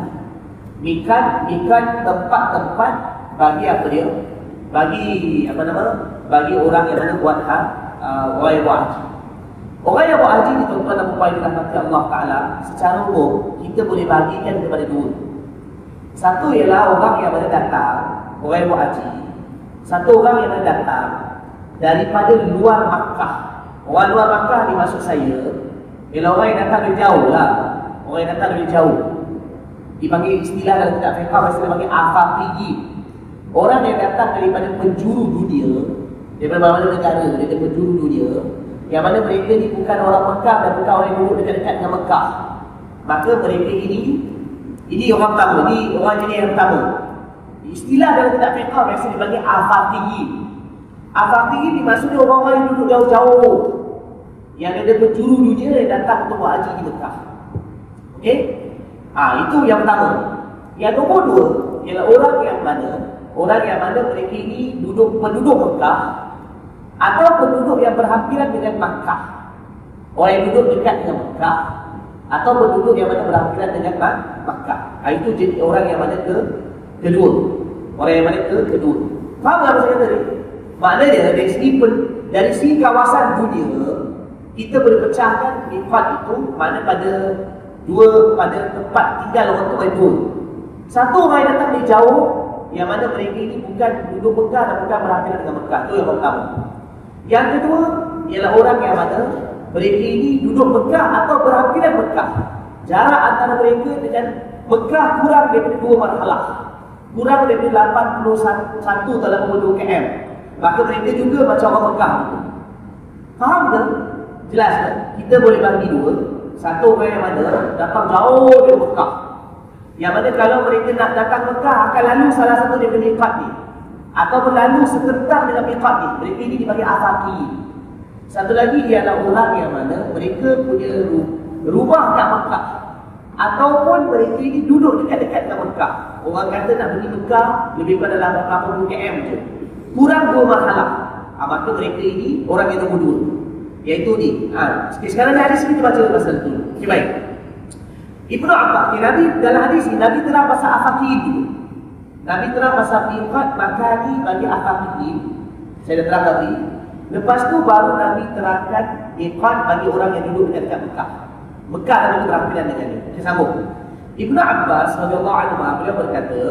Miqat, miqat tempat-tempat bagi apa dia? Bagi apa nama bagi orang yang mana buat ha, uh, orang yang buat haji. Orang yang buat haji ni tuan-tuan dan puan dirahmati Allah Taala, secara umum kita boleh bagikan kepada dua. Satu ialah orang yang mana datang, orang yang buat haji. Satu orang yang mana datang daripada luar Makkah. Orang luar Makkah ni maksud saya, bila orang yang datang dari jauh lah. Orang yang datang dari jauh. Dipanggil istilah dalam kitab fiqah, biasa dipanggil afaqigi. Orang yang datang daripada penjuru dunia, daripada mana-mana negara, daripada penjuru dunia, yang mana mereka ni bukan orang Mekah dan bukan orang yang duduk dekat-dekat dengan Mekah. Maka mereka ini, ini orang pertama, ini orang jenis yang pertama. Istilah dalam kitab fiqah biasa dipanggil afaqigi. Afaqigi ni maksudnya orang-orang yang duduk jauh-jauh. Yang ada penjuru dunia yang datang untuk buat haji di Mekah. Okey? Ah itu yang pertama. Yang nombor dua ialah orang yang mana orang yang mana mereka ini duduk penduduk Mekah atau penduduk yang berhampiran dengan Makkah. Orang yang duduk dekat dengan Makkah atau penduduk yang mana berhampiran dengan Makkah. Ah itu jadi orang yang mana ke kedua. Orang yang mana ke kedua. Faham tak saya ni? Maknanya dari segi dari segi kawasan dunia kita boleh pecahkan miqat itu mana pada dua pada tempat tinggal orang tu ada dua. Satu orang yang datang dari jauh yang mana mereka ini bukan duduk Mekah dan bukan berhadapan dengan Mekah. Itu yang pertama. Yang kedua ialah orang yang mana mereka ini duduk Mekah atau berhadapan Mekah. Jarak antara mereka dengan Mekah kurang daripada dua marhalah. Kurang daripada 81 dalam 82 km. Maka mereka juga macam orang Mekah. Faham tak? Jelas kan? Kita boleh bagi dua. Satu orang yang mana datang jauh dari Mekah. Yang mana kalau mereka nak datang Mekah akan lalu salah satu daripada miqat ni. Atau lalu sekitar dengan miqat ni. Mereka ini dipanggil afaki. Satu lagi ialah orang yang mana mereka punya rumah kat Mekah. Ataupun mereka ini duduk dekat-dekat dengan Mekah. Orang kata nak pergi Mekah lebih pada dalam 80 km je. Kurang dua masalah. Ha, maka mereka ini orang yang nombor dua. Iaitu ni. Ha. Sekarang ni hadis kita baca pasal tu. Okay, baik. Ibnu Abbas, Nabi dalam hadis ni Nabi terang pasal afaqi dulu. Nabi terang pasal miqat makani bagi afaqi. Saya dah terang tadi. Lepas tu baru Nabi terangkan miqat bagi orang yang duduk dekat, dekat Mekah. Mekah dan itu berampilan dengan dia. Saya sambung. Ibnu Abbas radhiyallahu anhu beliau berkata,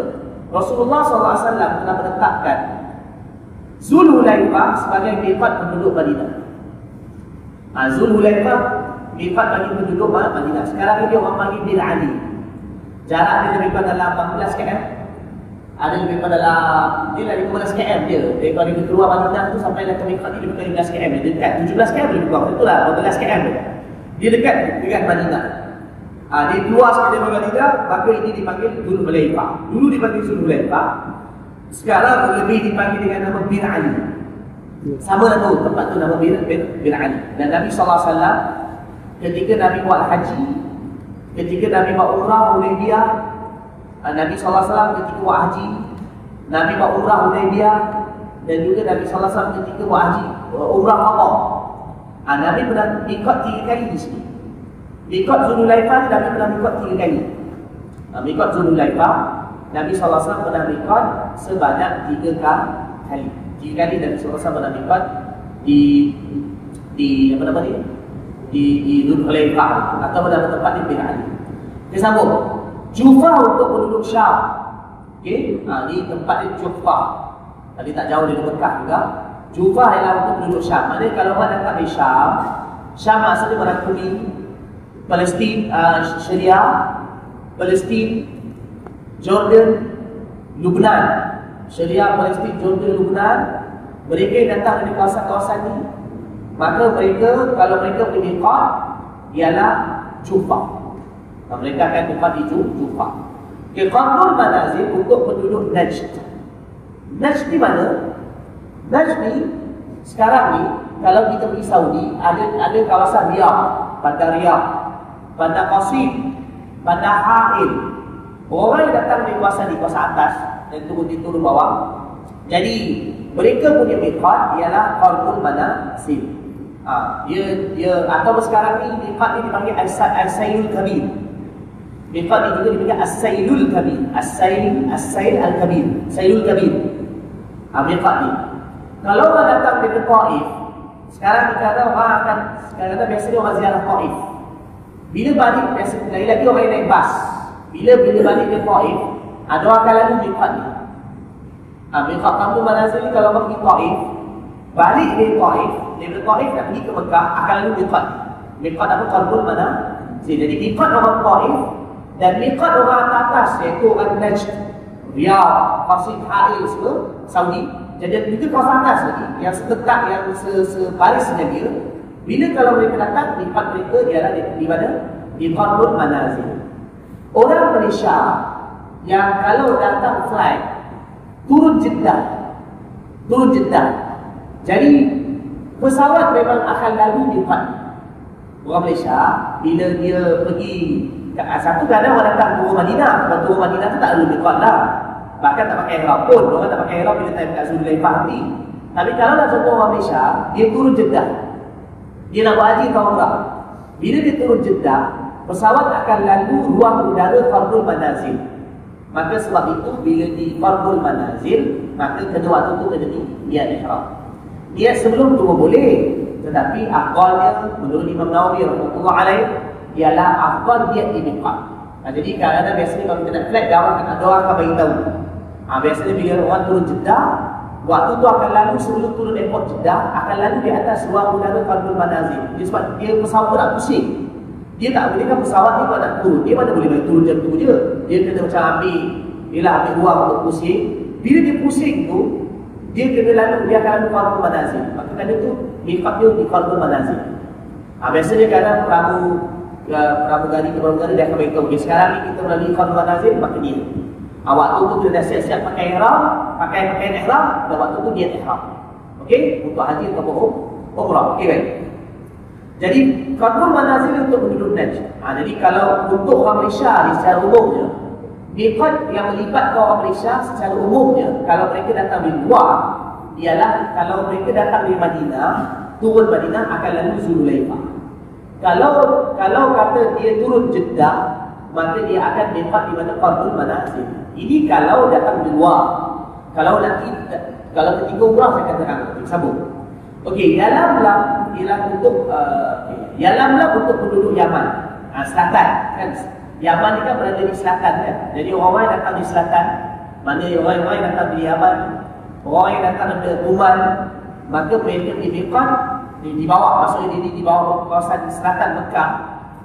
Rasulullah SAW telah menetapkan Zulhulaifah sebagai miqat penduduk Madinah. Ha, Zulhulaifah Mifat bagi penduduk Madinah Sekarang ini orang panggil bin Ali. Jarak dia lebih pada dalam 14 km Ada lebih pada dalam Dia lah 15 km dia Daripada dia keluar Madinah tu sampai ke Mifat ni lebih pada 15 km Dia dekat 17 km lebih kurang Itulah 15 km dia. Dia dekat dengan Madinah ha, Dia keluar sekali dari Madinah Maka ini dipanggil Zulhulaifah Dulu dipanggil Zulhulaifah Sekarang lebih dipanggil dengan nama bin Ali. Sama lah tu tempat tu nama bin, bin, bin Ali. Dan Nabi SAW ketika Nabi buat haji ketika Nabi buat umrah Hudaybiyah Nabi SAW ketika buat haji Nabi buat umrah Hudaybiyah dan juga Nabi SAW ketika buat haji umrah Allah Nabi pernah mikot tiga kali di sini mikot Zululaifah Nabi pernah mikot tiga kali. Mikot Zululaifah Nabi SAW pernah mikot sebanyak tiga kali. Tiga kali Nabi SAW pernah lipat di di apa nama ni di di Dul Khulaifah atau pada tempat di Bin Ali. Kita sambung. Jufa untuk penduduk Syam. Okey, ha, di tempat di Jufa. Tadi tak jauh dari Mekah juga. Jufa ialah untuk penduduk Syam. Maksudnya kalau orang datang di Syam, Syam maksudnya merangkumi Palestin, uh, Syria, Palestin, Jordan, Lubnan, Syria, Palestin, Jordan, Lubnan Mereka yang datang dari kawasan-kawasan ini Maka mereka, kalau mereka pergi Qad Ialah Jufa nah, Mereka akan tempat di Jufa okay, Qadul Manazil untuk penduduk Najd Najd di mana? Najd ni Sekarang ni Kalau kita pergi Saudi Ada ada kawasan Riyadh Bandar Riyadh Bandar Qasim Bandar Ha'il Orang yang datang dari kawasan di kawasan atas dan turun di turun bawah. Jadi mereka punya miqat ialah qalbul manasil. Ha, dia dia atau sekarang ni miqat ni dipanggil as-sailul kabir. Miqat ni juga dipanggil as-sailul kabir. As-sail as-sail al-kabir. Sailul kabir. Ha, miqat ni. Kalau orang datang dari Taif, sekarang kita ada orang akan sekarang kita biasanya orang ziarah Taif. Bila balik biasa lagi-lagi orang naik bas. Bila bila balik ke Taif, ada orang akan lalu miqat ni. Ha, miqat kamu manazil ni kalau pergi Taif, balik dari Taif, dari Taif nak pergi ke Mekah akan lalu miqat. Miqat apa qalbul mana? Jadi miqat orang Taif dan miqat orang atas iaitu orang Najd, Riyadh, Qasim Hail semua Saudi. Jadi itu kawasan atas lagi yang sedekat yang se sebaris dengan dia. Bila kalau mereka datang, miqat mereka ialah di, di mana? Di qalbul manazil. Orang Malaysia yang kalau datang flight turun Jeddah turun Jeddah jadi pesawat memang akan lalu di tempat orang Malaysia bila dia pergi satu kadang orang datang turun Madinah. Kalau turun Madinah tu tak lalu di lah. Bahkan tak pakai ihram pun. Orang tak pakai ihram bila time kat Zulaifa ni tapi kalau nak contoh orang Malaysia dia turun Jeddah. Dia nak buat haji atau umrah bila dia turun Jeddah pesawat akan lalu ruang udara Fardul Manazil. Maka sebab itu bila di fardul manazil, maka kena waktu tu kena di ihram. Niat sebelum tu boleh, tetapi aqalnya menurut Imam Nawawi rahimahullah alaih ialah aqal dia di miqat. Nah, jadi kadang-kadang biasanya kalau kita nak flight, dia akan ada orang akan bagi tahu. Ha, biasanya bila orang turun Jeddah, waktu tu akan lalu sebelum turun airport Jeddah, akan lalu di atas ruang udara fardul manazil. Jadi sebab dia pesawat nak pusing. Dia tak boleh kan pesawat ni kalau nak turun. Dia mana boleh turun jam tu je. Dia kena macam ambil, ambil ruang untuk pusing. Bila dia pusing tu, dia kena lalu, dia akan lalu kalbul manazil. Maka kena tu, mikat dia di kalbul manazil. Ha, biasanya kadang peramu, ya, pramugari ke pramugari dia akan beritahu, okay, sekarang ni kita melalui kalbul manazil, maka dia. Ha, waktu tu kita dah siap-siap pakai ihram, pakai pakai ihram, dan waktu tu dia ihram. Okey, untuk haji atau umrah. Okey, baik. Jadi kabul manazil untuk penduduk Najd. Ha, jadi kalau untuk orang Malaysia secara umumnya, miqat yang melibatkan orang Malaysia secara umumnya, kalau mereka datang dari luar, ialah kalau mereka datang dari Madinah, turun Madinah akan lalu Zulaifa. Kalau kalau kata dia turun Jeddah, maka dia akan miqat di mana kabul manazil. Ini kalau datang dari luar. Kalau nak kalau ketika umrah saya katakan, sambung. Okey, dalam lam ialah untuk uh, dalam lam untuk penduduk Yaman. Ha, selatan kan. Yaman ni kan berada di selatan kan. Jadi orang yang datang di selatan, mana orang-orang datang di Yaman, orang yang datang dari Oman, maka mereka di Miqat di, di bawah maksudnya di, di bawah kawasan selatan Mekah,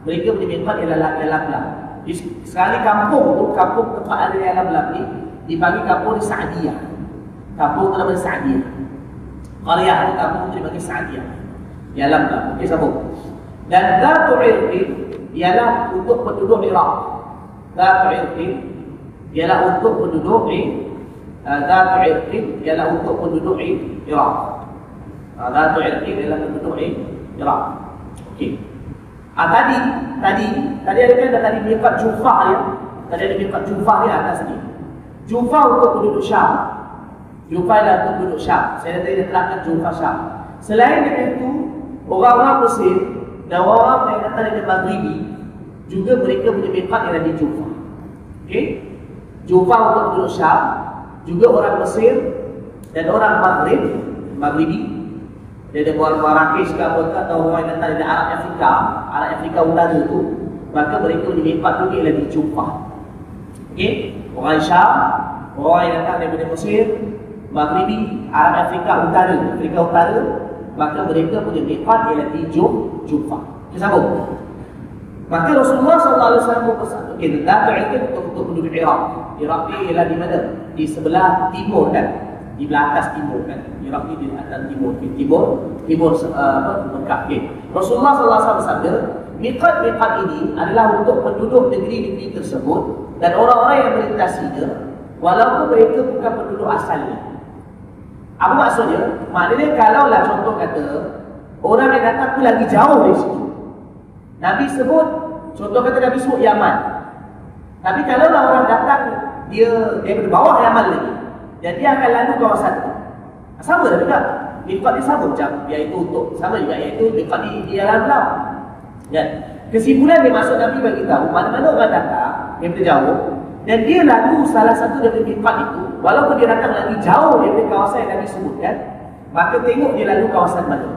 mereka di Miqat ialah dalam lam. Di sekali kampung tu, kampung tempat ada dalam lam ni dipanggil kampung di Saadiyah. Kampung tu nama Saadiyah. Qaryah itu kampung itu dibagi Sa'adiyah Ialah lah Okey sambung Dan Zatu Irqin Ialah untuk penduduk Iraq Zatu Irqin Ialah untuk penduduk uh, Zatu Irqin Ialah untuk penduduk Iraq uh, Zatu Irqin ialah penduduk Iraq Okey Ah tadi, tadi, tadi ada kan tadi miqat Jufah ya. Tadi ada miqat Jufah ya atas ni. Jufah untuk penduduk Syam. Jufai lah untuk penduduk Syam. Saya tadi dah terangkan Jufai Syam. Selain itu, orang-orang Mesir dan orang-orang yang datang dari Maghribi juga mereka punya mikat yang di Jufai. Okey? Jufai untuk penduduk Syam, juga orang Mesir dan orang Maghrib, Maghribi. Dia ada orang Marrakesh ke apa atau orang yang datang dari Arab Afrika, Arab Afrika Utara itu, maka mereka punya mikat juga yang di Jufai. Okey? Orang Syam, orang yang datang dari Mesir, Maghribi, Arab Afrika Utara, Afrika Utara, maka mereka punya miqat ialah di Jufa. Kita sambung. Maka Rasulullah SAW berpesan, okey, data itu untuk, penduduk Iraq. Iraq ni ialah di mana? Di sebelah timur kan? Di belah atas timur kan? Iraq ni di atas timur. Di timur, timur uh, apa? Mekah. Okay. Rasulullah SAW bersabda, miqat-miqat ini adalah untuk penduduk negeri-negeri tersebut dan orang-orang yang melintasinya walaupun mereka bukan penduduk asalnya. Apa maksudnya? Maknanya kalau lah contoh kata Orang yang datang tu lagi jauh dari situ. Nabi sebut Contoh kata Nabi sebut Yaman. Tapi kalau lah orang datang Dia dia bawah Yaman lagi Dan dia akan lalu kawasan tu. Sama lah juga. Mikot dia sama macam Iaitu untuk Sama juga iaitu Mikot di, di dalam lam ya. Kesimpulan dia masuk Nabi bagi tahu Mana-mana orang datang Yang jauh dan dia lalu salah satu dari mikot itu Walaupun dia datang lagi jauh dari kawasan yang Nabi sebutkan Maka tengok dia lalu kawasan mana.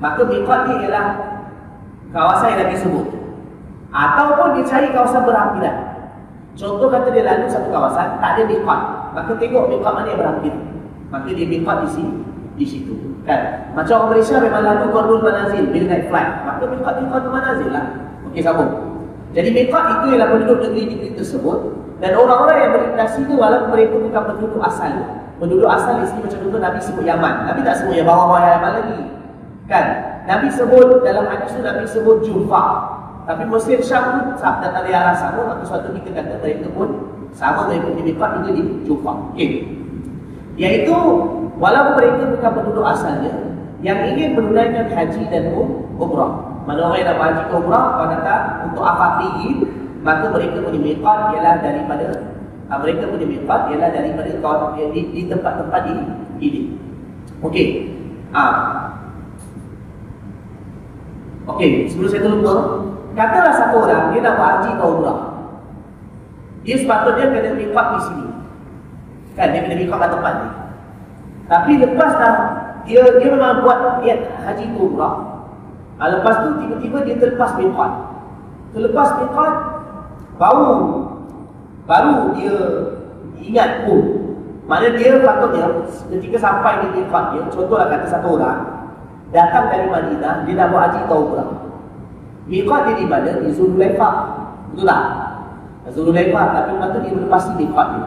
Maka mikot ni ialah Kawasan yang Nabi sebut. Ataupun dia cari kawasan berhampiran Contoh kata dia lalu satu kawasan Tak ada mikot Maka tengok mikot mana yang berhampiran Maka dia mikot di sini di situ kan? Macam orang Malaysia memang lalu Qadul Manazil bila naik flight. Maka miqat Qadul Manazil lah. Okey sambung. Jadi miqat itu ialah penduduk negeri-negeri tersebut dan orang-orang yang berimigrasi itu walaupun mereka bukan penduduk asal penduduk asal di sini macam contoh Nabi sebut Yaman. Nabi tak sebut yang bawah-bawah Yaman lagi. Kan? Nabi sebut dalam hadis itu Nabi sebut Jufa tapi Mesir Syam pun datang dari arah sama maka suatu kita kata mereka pun sama mereka di miqat itu di Jufa okey. Iaitu walaupun mereka bukan penduduk asalnya yang ingin menunaikan haji dan um, umrah. Mana orang yang nak haji ke umrah, kalau datang untuk apa tinggi, maka mereka punya miqat ialah daripada uh, mereka punya miqat ialah daripada di, di tempat-tempat di ini. Okey. Ah. Okey, sebelum saya terlupa, katalah satu orang dia nak haji ke umrah. Dia sepatutnya kena miqat di sini. Kan dia kena mikot kat tempat ni. Tapi lepas dah dia dia memang buat niat haji tu umrah. Ha, lepas tu tiba-tiba dia terlepas mikot. Terlepas mikot baru baru dia ingat pun. Mana dia patutnya ketika sampai di mikot dia, contohlah kata satu orang datang dari Madinah, dia nak buat haji atau umrah. Mikot dia di mana? Di Zululaifah. Betul tak? Zululaifah tapi tu dia melepasi mikot dia.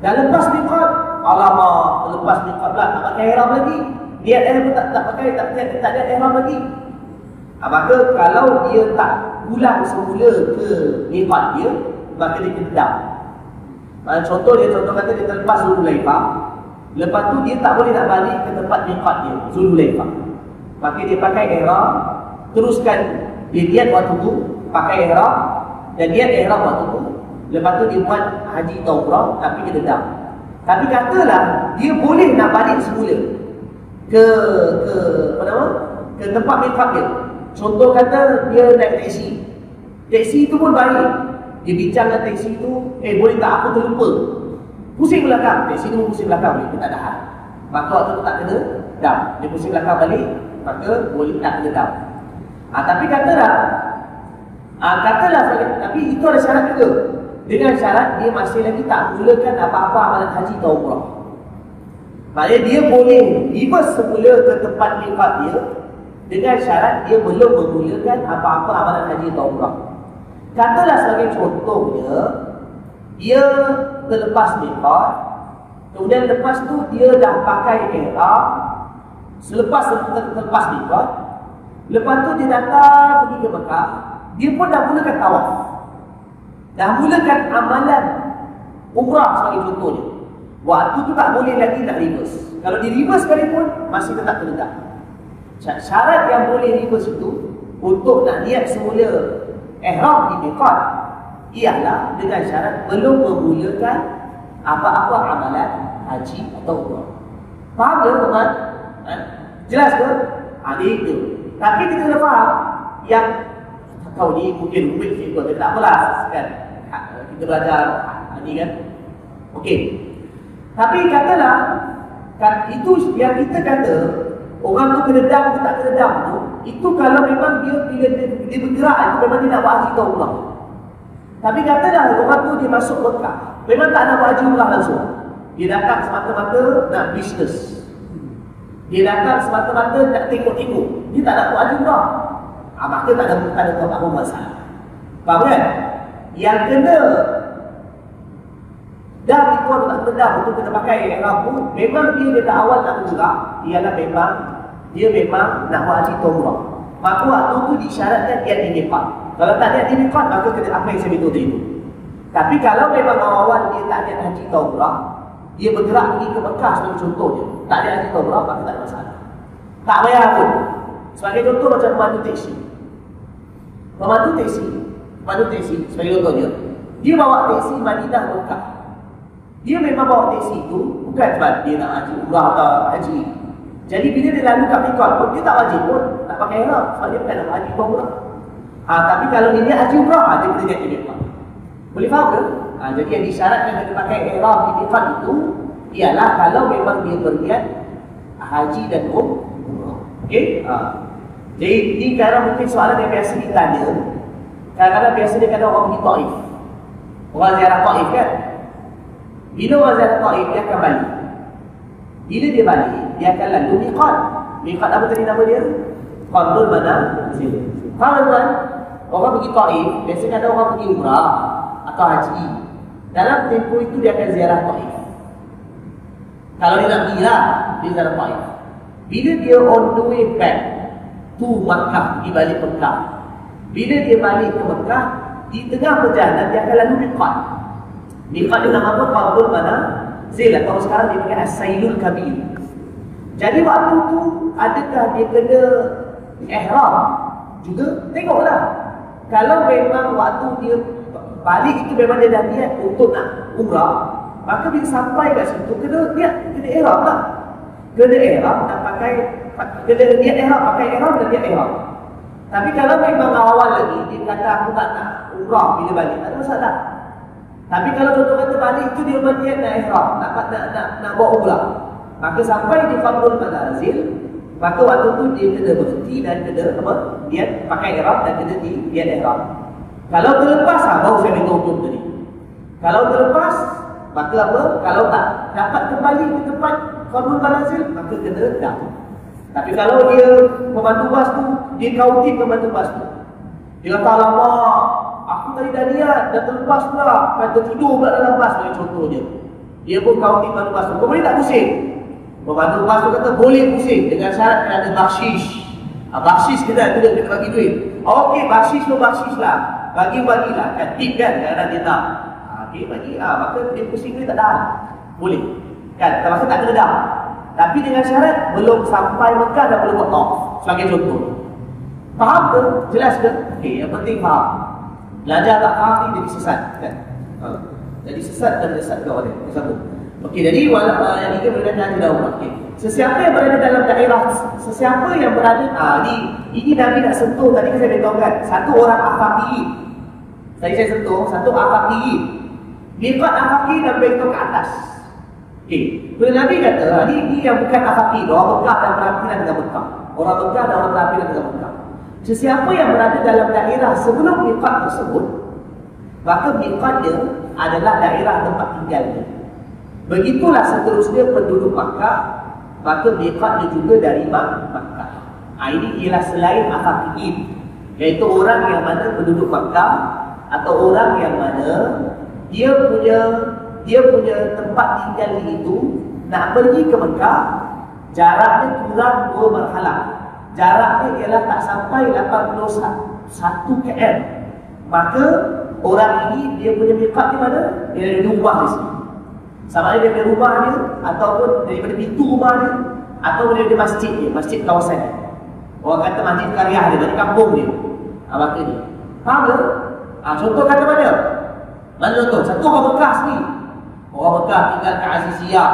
Dan lepas miqat, alamak, lepas miqat pula tak pakai ihram lagi. Dia ihram pun tak, tak pakai, tak, tak, tak ada ihram lagi. Ha, maka kalau dia tak pulang semula ke miqat dia, maka dia kena dam. Ha, contoh dia, contoh kata dia terlepas Zululaifah. Lepas tu dia tak boleh nak balik ke tempat miqat dia, Zululaifah. Maka dia pakai ihram, teruskan dia niat waktu tu, pakai ihram, dan dia ihram waktu tu, Lepas tu dia buat haji atau umrah tapi dia dendam. Tapi katalah dia boleh nak balik semula ke ke apa nama? ke tempat miqat dia. Contoh kata dia naik teksi. Teksi itu pun baik. Dia bincang dengan teksi itu, eh boleh tak aku terlupa. Pusing belakang. Teksi itu pusing belakang dia tak ada hal. Maka waktu tu tak kena dam. Dia pusing belakang balik, maka boleh tak kena dam. Ha, tapi katalah, ha, katalah, tapi itu ada syarat juga. Dengan syarat dia masih lagi tak mulakan apa-apa amalan haji atau umrah. Maksudnya dia boleh reverse semula ke tempat miqat dia dengan syarat dia belum memulakan apa-apa amalan haji atau umrah. Katalah sebagai contohnya dia terlepas miqat kemudian lepas tu dia dah pakai ihram selepas terlepas miqat lepas tu dia datang pergi ke Mekah dia pun dah mulakan tawaf Dah mulakan amalan umrah sebagai contohnya. Waktu tu tak boleh lagi nak reverse. Kalau di reverse sekalipun, masih tetap terletak. Syarat yang boleh reverse itu, untuk nak niat semula ihram di Miqat, ialah dengan syarat belum memulakan apa-apa amalan haji atau umrah. Faham ke tuan? Ha? Jelas ke? Ada ha, itu. Tapi kita kena faham yang kau ni mungkin rumit sikit pun, tak apalah kan? Ha, kita belajar ni kan? Okey. Tapi katalah, kan, itu yang kita kata, orang tu kena dam ke tak kena dam tu, itu kalau memang dia bila dia, dia bergerak, itu memang dia nak buat haji atau umrah. Tapi katalah orang tu dia masuk Mekah, memang tak nak buat haji umrah langsung. Dia datang semata-mata nak bisnes. Dia datang semata-mata nak tengok-tengok. Dia tak nak buat haji umrah. Ha, maka tak ada tak ada apa-apa masalah. Faham kan? Yang kena dah itu tak kena untuk kita pakai ihram pun memang dia dari awal nak bergerak ialah memang dia memang nak buat haji umrah. Maka waktu tu disyaratkan dia di Miqat. Kalau tak ada di Miqat maka kena apa yang saya minta tadi Tapi kalau memang awal dia tak ada haji umrah, dia bergerak pergi ke Mekah sebagai contohnya. Tak ada haji umrah maka tak ada masalah. Tak payah pun. Sebagai contoh macam pemandu teksi. Pemandu teksi, pemandu teksi sebagai contohnya, dia bawa teksi Madinah Mekah. Dia memang bawa teksi itu bukan sebab dia nak haji umrah atau haji. Jadi bila dia lalu kat Mikot pun, dia tak wajib pun nak pakai ihram sebab dia bukan nak haji umrah. Ha, tapi kalau dia haji umrah, ha, dia kena jadi Mikot. Boleh faham ke? Ha, jadi yang disyaratkan dia pakai ihram di Mikot itu ialah kalau memang dia berniat haji dan umrah. Okey? Ha. Jadi ini kadang mungkin soalan yang biasa ditanya Kadang-kadang biasa dia kata orang pergi ta'if Orang ziarah ta'if kan Bila ziarah ta'if dia akan balik Bila dia balik dia akan lalu miqat. Miqat apa tadi nama dia? Qardul mana? Faham tuan? Orang pergi Taif, biasanya ada orang pergi umrah atau haji. Dalam tempoh itu dia akan ziarah Taif. Kalau dia nak pergi lah, dia ziarah Taif. Bila dia on the way back to Makkah, pergi balik Makkah. Bila dia balik ke Makkah, di tengah perjalanan dia akan lalu miqat. Miqat dia nama apa? Qardul mana? Zila. Kalau sekarang dia panggil As-Sailul Kabir. Jadi waktu tu, adakah dia kena ihram? Juga tengoklah. Kalau memang waktu dia balik itu memang dia dah niat untuk nak umrah, maka bila sampai kat situ, kena niat, kena ihram lah. Kena ihram, nak pakai, kena niat ihram, pakai ihram dan niat ihram. Tapi kalau memang awal lagi, dia kata aku tak nak umrah bila balik, tak ada masalah. Tapi kalau contoh kata balik itu dia niat nak ihram, nak, nak, nak, nak, nak bawa umrah. Maka sampai di Fadlul Manazil, maka waktu tu dia kena berhenti dan kena apa? Dia pakai ihram dan kena di dia ihram. Kalau terlepas ah baru saya beritahu hukum tadi. Kalau terlepas maka apa? Kalau tak dapat kembali ke tempat Fadlul Manazil, maka kena dah. Tapi kalau dia pemandu bas tu, dia kautin pemandu bas tu. Dia aku tadi dah lihat, dah terlepas pula. Kan tertidur pula dalam bas, bagi contoh dia. Dia pun kautin pemandu bas tu. Kau boleh tak pusing? Pemandu bas tu kata, boleh pusing. Dengan syarat kena ada bakshish. Ha, bakshish kena, kena, kena bagi duit. Okey, bakshish tu bakshish lah. Bagi-bagilah. Kan tip kan, kadang dia tak. Ha, Okey, bagi. Ha, maka dia pusing dia tak dah. Boleh. Kan, tak masa tak kena dah. Tapi dengan syarat belum sampai Mekah dah boleh buat. Sebagai contoh. Faham ke? Jelas ke? Okey, yang penting faham. Belajar tak faham ni jadi sesat kan? Ha. Jadi sesat dan sesat orang dia. Sambung. Okey, jadi walaupun uh, yang ini berkaitan dengan umrah. Okey. Sesiapa yang berada dalam daerah, sesiapa yang berada, ah ini ini Nabi nak sentuh tadi saya beritahu kan. Satu orang afaqi. Tadi saya sentuh satu afaqi. Miqat afaqi dan beritahu ke atas. Okey. Bila Nabi kata, ni, ni yang bukan afaqi, orang Mekah dan berampinan dengan Mekah. Orang Mekah dan orang berampinan dengan Mekah. Sesiapa yang berada dalam daerah sebelum miqat tersebut, maka miqat dia adalah daerah tempat tinggalnya. Begitulah seterusnya penduduk Makkah, maka miqat dia juga dari Makkah. Ha, ini ialah selain afaqiyin, iaitu orang yang mana penduduk Makkah atau orang yang mana dia punya dia punya tempat tinggal itu nak pergi ke Mekah jaraknya kurang dua marhalah jaraknya ialah tak sampai 81 km maka orang ini dia punya miqat di mana? dia ada di rumah di sini sama ada dari rumah dia ataupun daripada pintu rumah dia atau dari masjid dia masjid kawasan dia orang kata masjid karyah dia dari kampung dia ha, maka ni faham ke? Ha, contoh kata mana? mana contoh? satu orang bekas ni orang bekas tinggal kat Aziziyah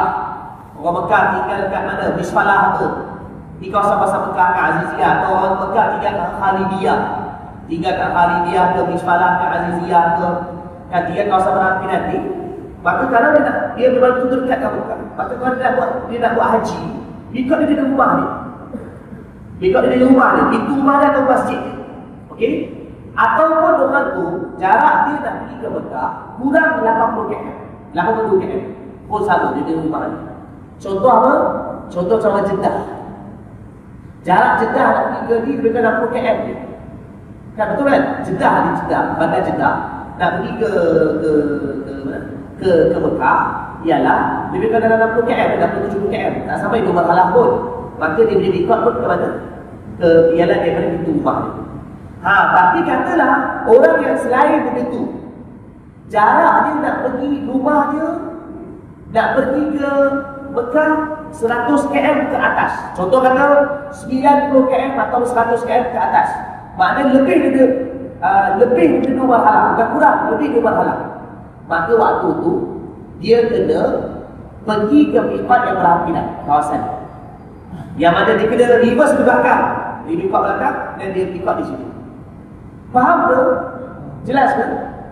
orang bekas tinggal kat mana? Misfalah tu di kawasan-kawasan Mekah ke Aziziyah atau orang Mekah tinggal kat Khalidiyah. Tinggal kat Khalidiyah ke Misfalah ke. Aziziyah ke kan tinggal kawasan Merapi nanti maka kalau dia nak dia memang betul dekat kat Mekah maka kalau dia nak buat dia nak buat haji bikot dia di rumah dia bikot dia di rumah dia pintu rumah dia atau masjid dia okey ataupun orang tu jarak dia nak pergi ke Mekah kurang 80 km. 80 km. Pun sama dia di rumah dia contoh apa? contoh sama Jeddah Jarak Jeddah nak pergi ke ni kurang 60 km je. Kan betul kan? Jeddah ni Jeddah, bandar Jeddah nak pergi ke ke ke mana? Ke ke Mekah ialah lebih kurang dalam 60 km, 60 70 km. Tak sampai dua marhalah pun. Maka dia boleh ikut pun ke mana? Ke ialah daripada pintu dia. Ha, tapi katalah orang yang selain begitu jarak dia nak pergi rumah dia nak pergi ke Mekah 100 km ke atas. Contoh kata 90 km atau 100 km ke atas. Maknanya lebih dari uh, lebih dari dua bukan kurang, lebih dua marhalah. Maka waktu tu dia kena pergi ke miqat yang berhampiran kawasan. Yang mana dia kena reverse ke belakang. Dia miqat belakang dan dia miqat di sini. Faham ke? Jelas ke?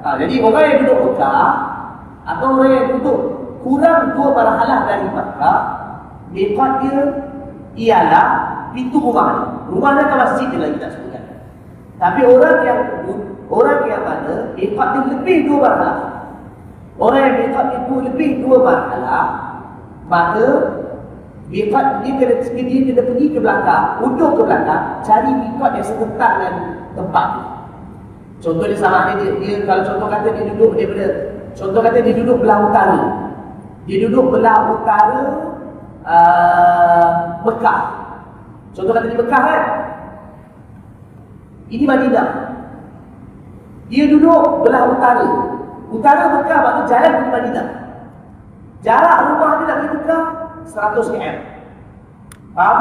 Ha, jadi orang yang duduk Mekah atau orang yang duduk kurang dua marhalah dari Makkah Miqat dia ialah pintu rumah dia. Rumah dia kan masjid dia lagi tak sebutkan. Tapi orang yang orang yang mana miqat dia lebih dua marhalah. Orang yang miqat itu lebih dua marhalah, maka Miqat dia kena, dia kena pergi ke belakang, undur ke belakang, cari miqat yang serentak dengan tempat tu. Contohnya sama dia, dia, kalau contoh kata dia duduk daripada, contoh kata dia duduk belah utara. Dia duduk belah utara uh, Mekah. Contoh kata di Mekah kan. Ini Madinah. Dia duduk belah utara. Utara Mekah maksudnya jalan ke Madinah. Jarak rumah dia nak pergi Mekah 100 km. Faham?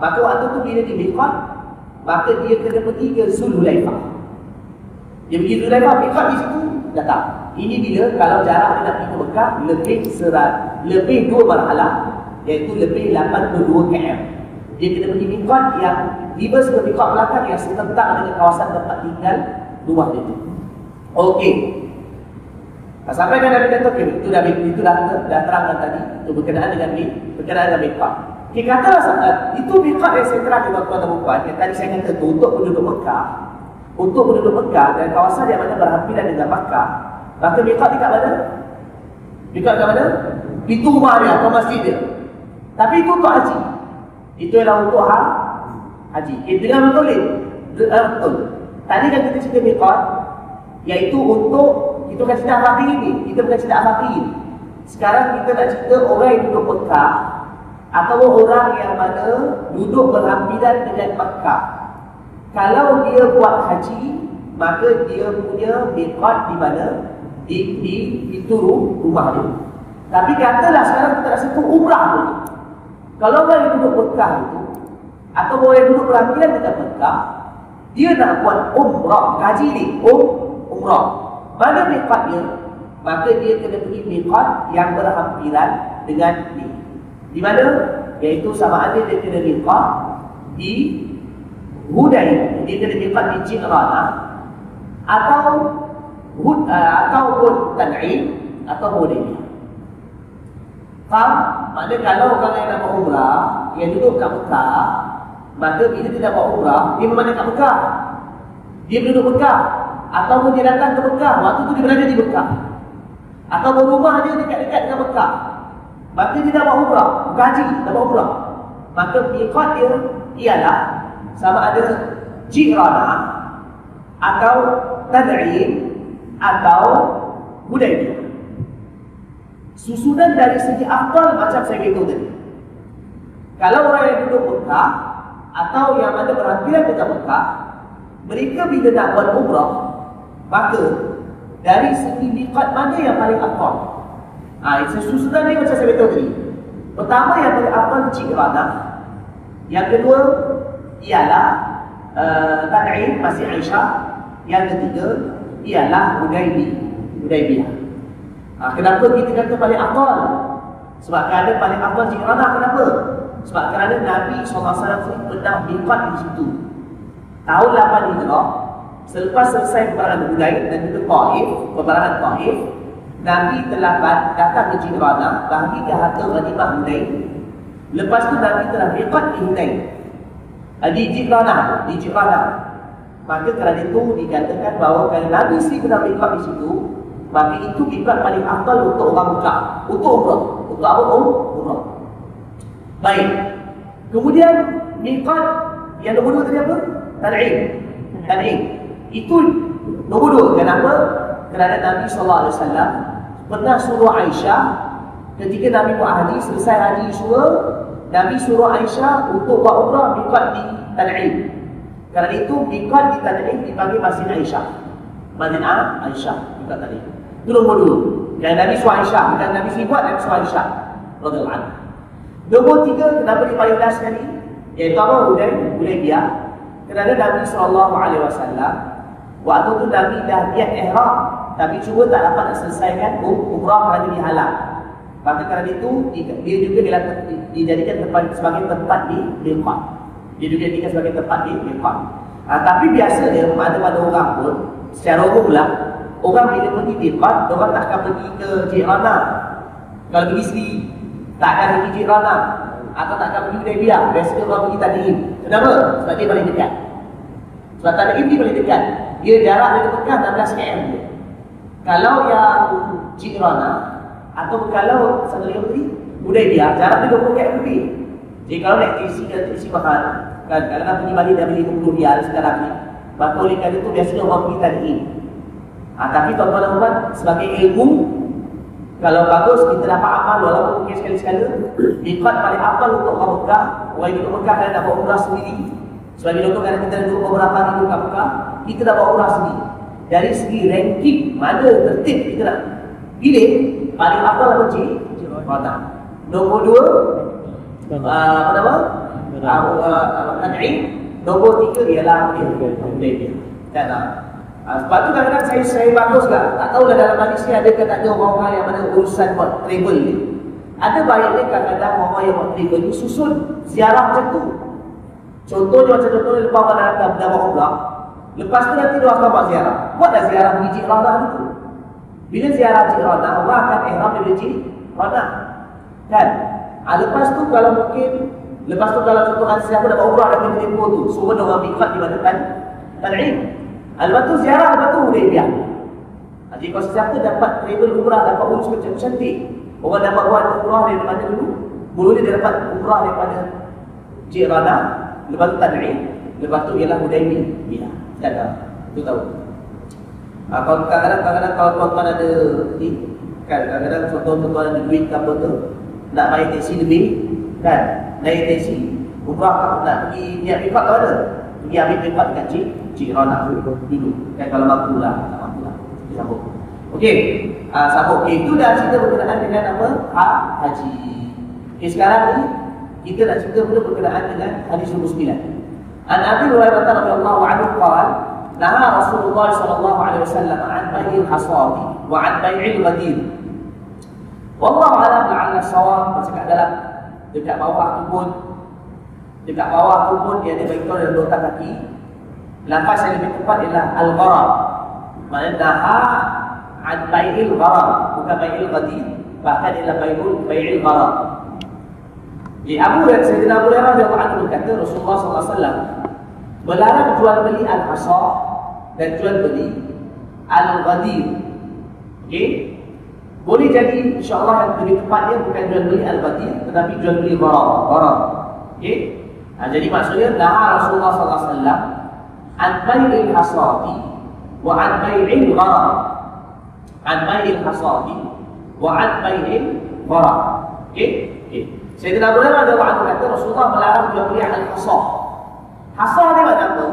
Maka waktu tu bila dia miqat, maka dia kena pergi ke Zulhulaifah. Dia pergi Zulhulaifah, miqat di situ, datang. Ini bila kalau jarak dia nak pergi ke Mekah lebih serat, lebih dua marhalah, iaitu lebih 82 km. Dia kena pergi miqat yang reverse ke miqat belakang yang serentak dengan kawasan tempat tinggal rumah dia. Okey. Nah, sampai kan Nabi kata, okay, itu dah itu dah, dah terangkan tadi, itu berkenaan dengan ni, berkenaan dengan miqat. Okay, katalah sahabat, itu miqat yang saya terang dengan tuan dan puan, yang tadi saya kata tu, untuk penduduk Mekah, untuk penduduk Mekah dan kawasan yang mana berhampiran dengan Mekah, maka miqat di kat mana? Miqat kat mana? Itu rumah dia, atau masjid dia. Tapi itu untuk haji. Itu ialah untuk ha? haji. Eh, dengan betul ni? Eh, betul. Tadi kan kita cerita miqat, iaitu untuk kita bukan cerita Afaqi ini. Kita bukan cerita Afaqi ini. Sekarang kita nak cerita orang yang duduk Mekah atau orang yang mana duduk berhampiran dengan Mekah. Kalau dia buat haji, maka dia punya miqat di mana? Di, di pintu rumah dia. Tapi katalah sekarang kita nak sebut umrah dulu. Kalau orang yang duduk Mekah itu, atau orang yang duduk berhampiran dengan Mekah, dia nak buat umrah, kaji ni, um, umrah. Mana miqatnya? Maka dia kena pergi miqat yang berhampiran dengan ni. Di mana? Iaitu sama ada dia kena miqat di Hudai. Dia kena miqat di Jirana. Atau Hud, uh, ataupun Tan'im atau Hudai. Faham? Maksudnya kalau orang yang buat umrah, yang duduk kat Mekah, maka bila dia buat umrah, dia memang dekat Mekah. Dia duduk Mekah. Ataupun dia datang ke Mekah, waktu tu dia berada di Mekah. Ataupun rumah dia dekat-dekat dengan Mekah. Maka dia dah buat umrah, gaji, dah buat umrah. Maka miqat dia ialah sama ada Jirana atau Tad'in atau Hudaybiyah. Susunan dari segi afdal macam saya beritahu tadi. Kalau orang yang duduk Mekah atau yang mana berhampiran dekat Mekah, mereka bila nak buat umrah, Maka dari segi miqat mana yang paling afdal? Ha, susunan ni macam saya beritahu tadi. Pertama yang paling afdal Jikrana. Yang kedua ialah uh, Tan'im masih Aisyah. Yang ketiga ialah Hudaybi, Hudaybiyah. Ha, kenapa kita kata paling afdal? Sebab kerana paling afdal Jikrana kenapa? Sebab kerana Nabi SAW pernah miqat di situ. Tahun 8 Hijrah Selepas selesai peperangan Hudain dan juga Taif, peperangan Taif, Nabi telah datang ke Jihrana bagi ke harta ghanimah Hudain. Lepas tu Nabi telah miqat di Hudain. Ah, di Jihrana, di Jihrana. Maka kerana itu dikatakan bahawa kalau Nabi sendiri pernah miqat di situ, maka itu miqat paling akal untuk orang Mekah, untuk umrah. Untuk apa? Um, umrah. Baik. Kemudian miqat yang nombor dua tadi apa? Tan'im. Tan'im. Itu nombor dua. Kenapa? Kerana Nabi SAW pernah suruh Aisyah ketika Nabi buat haji, selesai haji semua, Nabi suruh Aisyah untuk buat umrah miqat di Tan'im. Kerana itu miqat di Tan'im dipanggil Masjid Aisyah. Masjid Aisyah miqat Tan'im. Itu nombor dua. Kerana Nabi suruh Aisyah, bukan Nabi sendiri buat, Nabi suruh Aisyah. Radhiallahu anha. Nombor tiga, kenapa dia paling last sekali? Iaitu apa? Hudain, Hudaibiyah. Kerana Nabi SAW Waktu tu Nabi dah niat ihram tapi cuma tak dapat nak selesaikan um, umrah kerana dihalang. Maka kerana itu dia juga dijadikan tempat sebagai tempat di miqat. Dia juga dijadikan sebagai tempat di miqat. Ha, tapi biasanya pada pada orang pun secara umum lah orang bila pergi miqat, orang tak akan pergi ke Jirana. Kalau pergi sendiri tak akan pergi Jirana atau tak akan pergi ke Hudaybiyah. Biasanya orang pergi Tadim. Kenapa? Sebab dia paling dekat. Sebab Tadim dia paling dekat. Dia jarak dari Mekah 16 km. Kalau yang Jirana atau kalau satu lagi tadi Hudaybiyah jarak dia 20 km lebih. Jadi kalau naik taksi dan taksi mahal, kan kadang-kadang pergi balik dah beli 50 rial sekarang ni. Maka oleh kerana itu biasanya orang pergi tan'in. Ha, tapi tuan-tuan dan puan sebagai ilmu kalau bagus kita dapat amal walaupun mungkin sekali-sekala Mikat paling amal untuk orang Mekah Orang yang duduk Mekah nak buat umrah sendiri. Sebab contoh kadang kita duduk beberapa hari duduk Mekah Kita dah buat umrah sendiri. Dari segi ranking mana tertib kita nak pilih Paling amal apa cik? Rana Nombor dua uh, Apa nama? Tan'im Nombor tiga ialah Hudaybiyah Kan tak? Uh, sebab tu kadang-kadang saya, saya bagus tak? Tak tahu dalam Malaysia ada ke tak ada orang-orang yang mana urusan buat travel ni. Ada baiknya kadang-kadang orang yang buat travel ni susun ziarah macam tu. Contohnya macam contohnya lepas orang datang dah buat umrah. Lepas tu nanti dia akan buat ziarah. Buatlah ziarah pergi Cik Rana dulu. Bila ziarah Cik Rana, orang akan ihram dari Cik Rana. Kan? Ha, lepas tu kalau mungkin Lepas tu kalau contoh hari siapa dah buat umrah dah pergi tempoh tu. Semua orang mikot di mana kan? Tan'im. Lepas tu ziarah, lepas tu Hudaybiyah. Jadi kalau siapa dapat travel umrah, dapat urus macam cantik. Orang dapat buat umrah daripada dulu. Mula dia dapat umrah daripada Jirana. Lepas tu Tan'im. Lepas tu ialah Hudaybiyah. Ya, tak ada. Tu tahu. Ha, kalau kadang-kadang kalau tuan-tuan ada ni, kan kadang-kadang tuan-tuan ada duit ke apa tu, nak main taksi lebih, kan? Naik taksi. Umrah nak pergi niat mikot tu ada. Pergi ambil mikot dekat cik, Cik Rona dulu. Dan kalau mampu lah, tak mampu lah. Sambung. Okey, uh, sambung. Okay, itu dah cerita berkenaan dengan apa? Ha, haji. Okey, sekarang ni kita nak cerita pula berkenaan dengan hadis nombor 9. An Abi Hurairah radhiyallahu anhu qala Naha Rasulullah sallallahu alaihi wasallam an bai'il hasabi wa an bai'il ghadir. Wallahu a'lam la'alla sawab macam dalam dekat bawah tu pun dekat bawah tu pun dia ada baikon dalam dua kaki Lafaz yang lebih tepat ialah Al-Gharab. Maksudnya Naha An Bai'il Gharab Bukan Bai'il Ghadi. Bahkan ialah Bai'il Bai'il Gharab. Jadi Abu dan Sayyidina Abu Hurairah Dia Anhu berkata Rasulullah SAW Melarang jual beli Al-Hasa Dan jual beli Al-Ghadir. Okey? Boleh jadi insyaAllah yang lebih tepatnya bukan jual beli Al-Ghadir Tetapi jual beli Gharab. Okey? Nah, jadi maksudnya Naha Rasulullah SAW an bai'il hasadi wa an bai'il gharar an bai'il hasadi wa an bai'il gharar okey? Okey. Sayyidina Abu Hurairah radhiyallahu anhu kata Rasulullah melarang jual beli al-hasah hasah ni macam apa?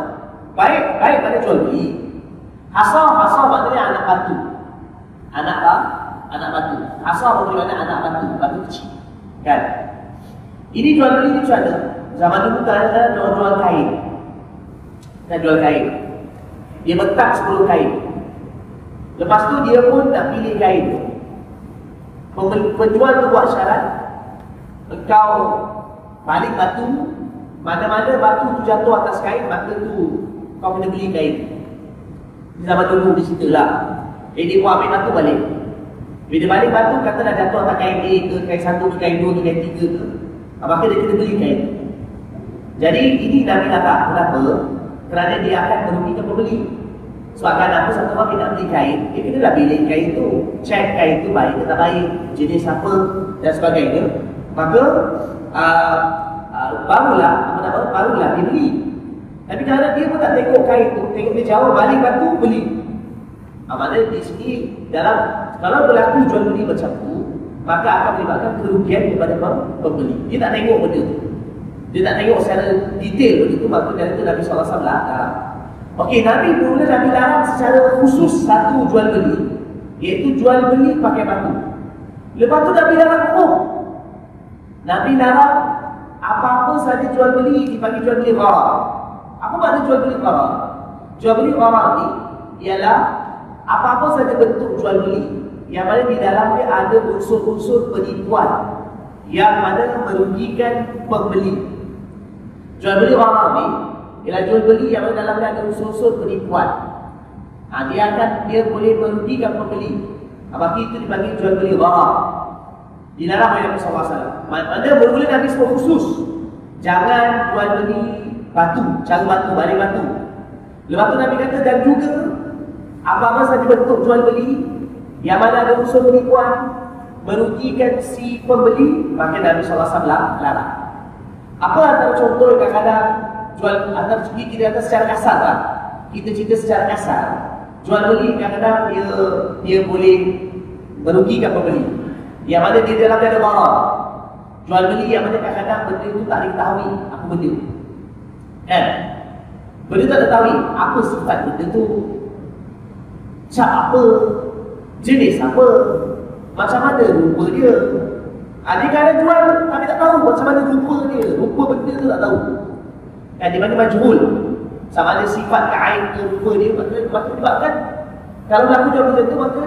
Baik baik pada jual beli. Hasah hasah maknanya anak batu. Anak apa? Anak batu. Hasah maksudnya anak batu batu kecil. Kan? Ini jual beli ni macam mana? Zaman dulu kan ada jual kain nak jual kain. Dia letak 10 kain. Lepas tu dia pun nak pilih kain. Penjual tu buat syarat. Engkau balik batu. Mana-mana batu tu jatuh atas kain, maka tu kau kena beli kain. Di zaman dulu di situ lah. Jadi dia pun ambil batu balik. Bila balik batu, kata dah jatuh atas kain A ke, kain satu ke, kain dua ke, kain tiga ke. Maka dia kena beli kain. Jadi ini Nabi kata, kenapa? Kerana dia akan merugikan pembeli. Sebab apa satu orang tidak beli kain, dia kena dah pilih kain itu, cek kain itu baik atau tak baik, jenis apa dan sebagainya. Maka uh, uh, barulah apa nama barulah dia beli. Tapi kalau dia pun tak tengok kain itu, tengok dia jauh balik batu beli. Ah, maknanya di sini dalam kalau berlaku jual beli macam tu, maka akan menyebabkan kerugian kepada pembeli. Dia tak tengok benda itu. Dia tak tengok secara detail begitu maka dari itu Nabi SAW larang. Okey, Nabi mula Nabi larang secara khusus satu jual beli iaitu jual beli pakai batu. Lepas tu Nabi larang umum. Nabi larang apa-apa saja jual beli dipanggil jual beli gharar. Apa makna jual beli gharar? Jual beli gharar ni ialah apa-apa saja bentuk jual beli yang mana di dalamnya ada unsur-unsur penipuan yang mana merugikan pembeli. Jual beli orang ni ialah jual beli yang dalam dia ada unsur-unsur penipuan. Ha, dia akan dia boleh merugikan pembeli. Apa itu dipanggil jual beli gharar. Dilarang oleh Nabi SAW. Maksudnya bermula Nabi sebut khusus. Jangan jual beli batu, cara batu, balik batu. Lepas tu Nabi kata dan juga apa-apa saja bentuk jual beli yang mana ada unsur penipuan merugikan si pembeli, maka Nabi SAW larang. Apa antara contoh kadang-kadang jual antara segi kita kata secara kasar lah. Kita cerita secara kasar. Jual beli kadang-kadang dia dia boleh merugikan pembeli. Yang mana di dalamnya ada marah. Jual beli yang mana kadang-kadang benda itu tak diketahui apa benda. Kan? Benda tak diketahui apa sifat benda tu. Cap apa? Jenis apa? Macam mana rupa dia? Ada kadang jual tapi tak tahu macam mana rupa dia. Rupa benda tu tak tahu. Kan di mana majhul. Sama ada sifat kain ke rupa dia maka maka sebabkan kalau berlaku jual beli tu maka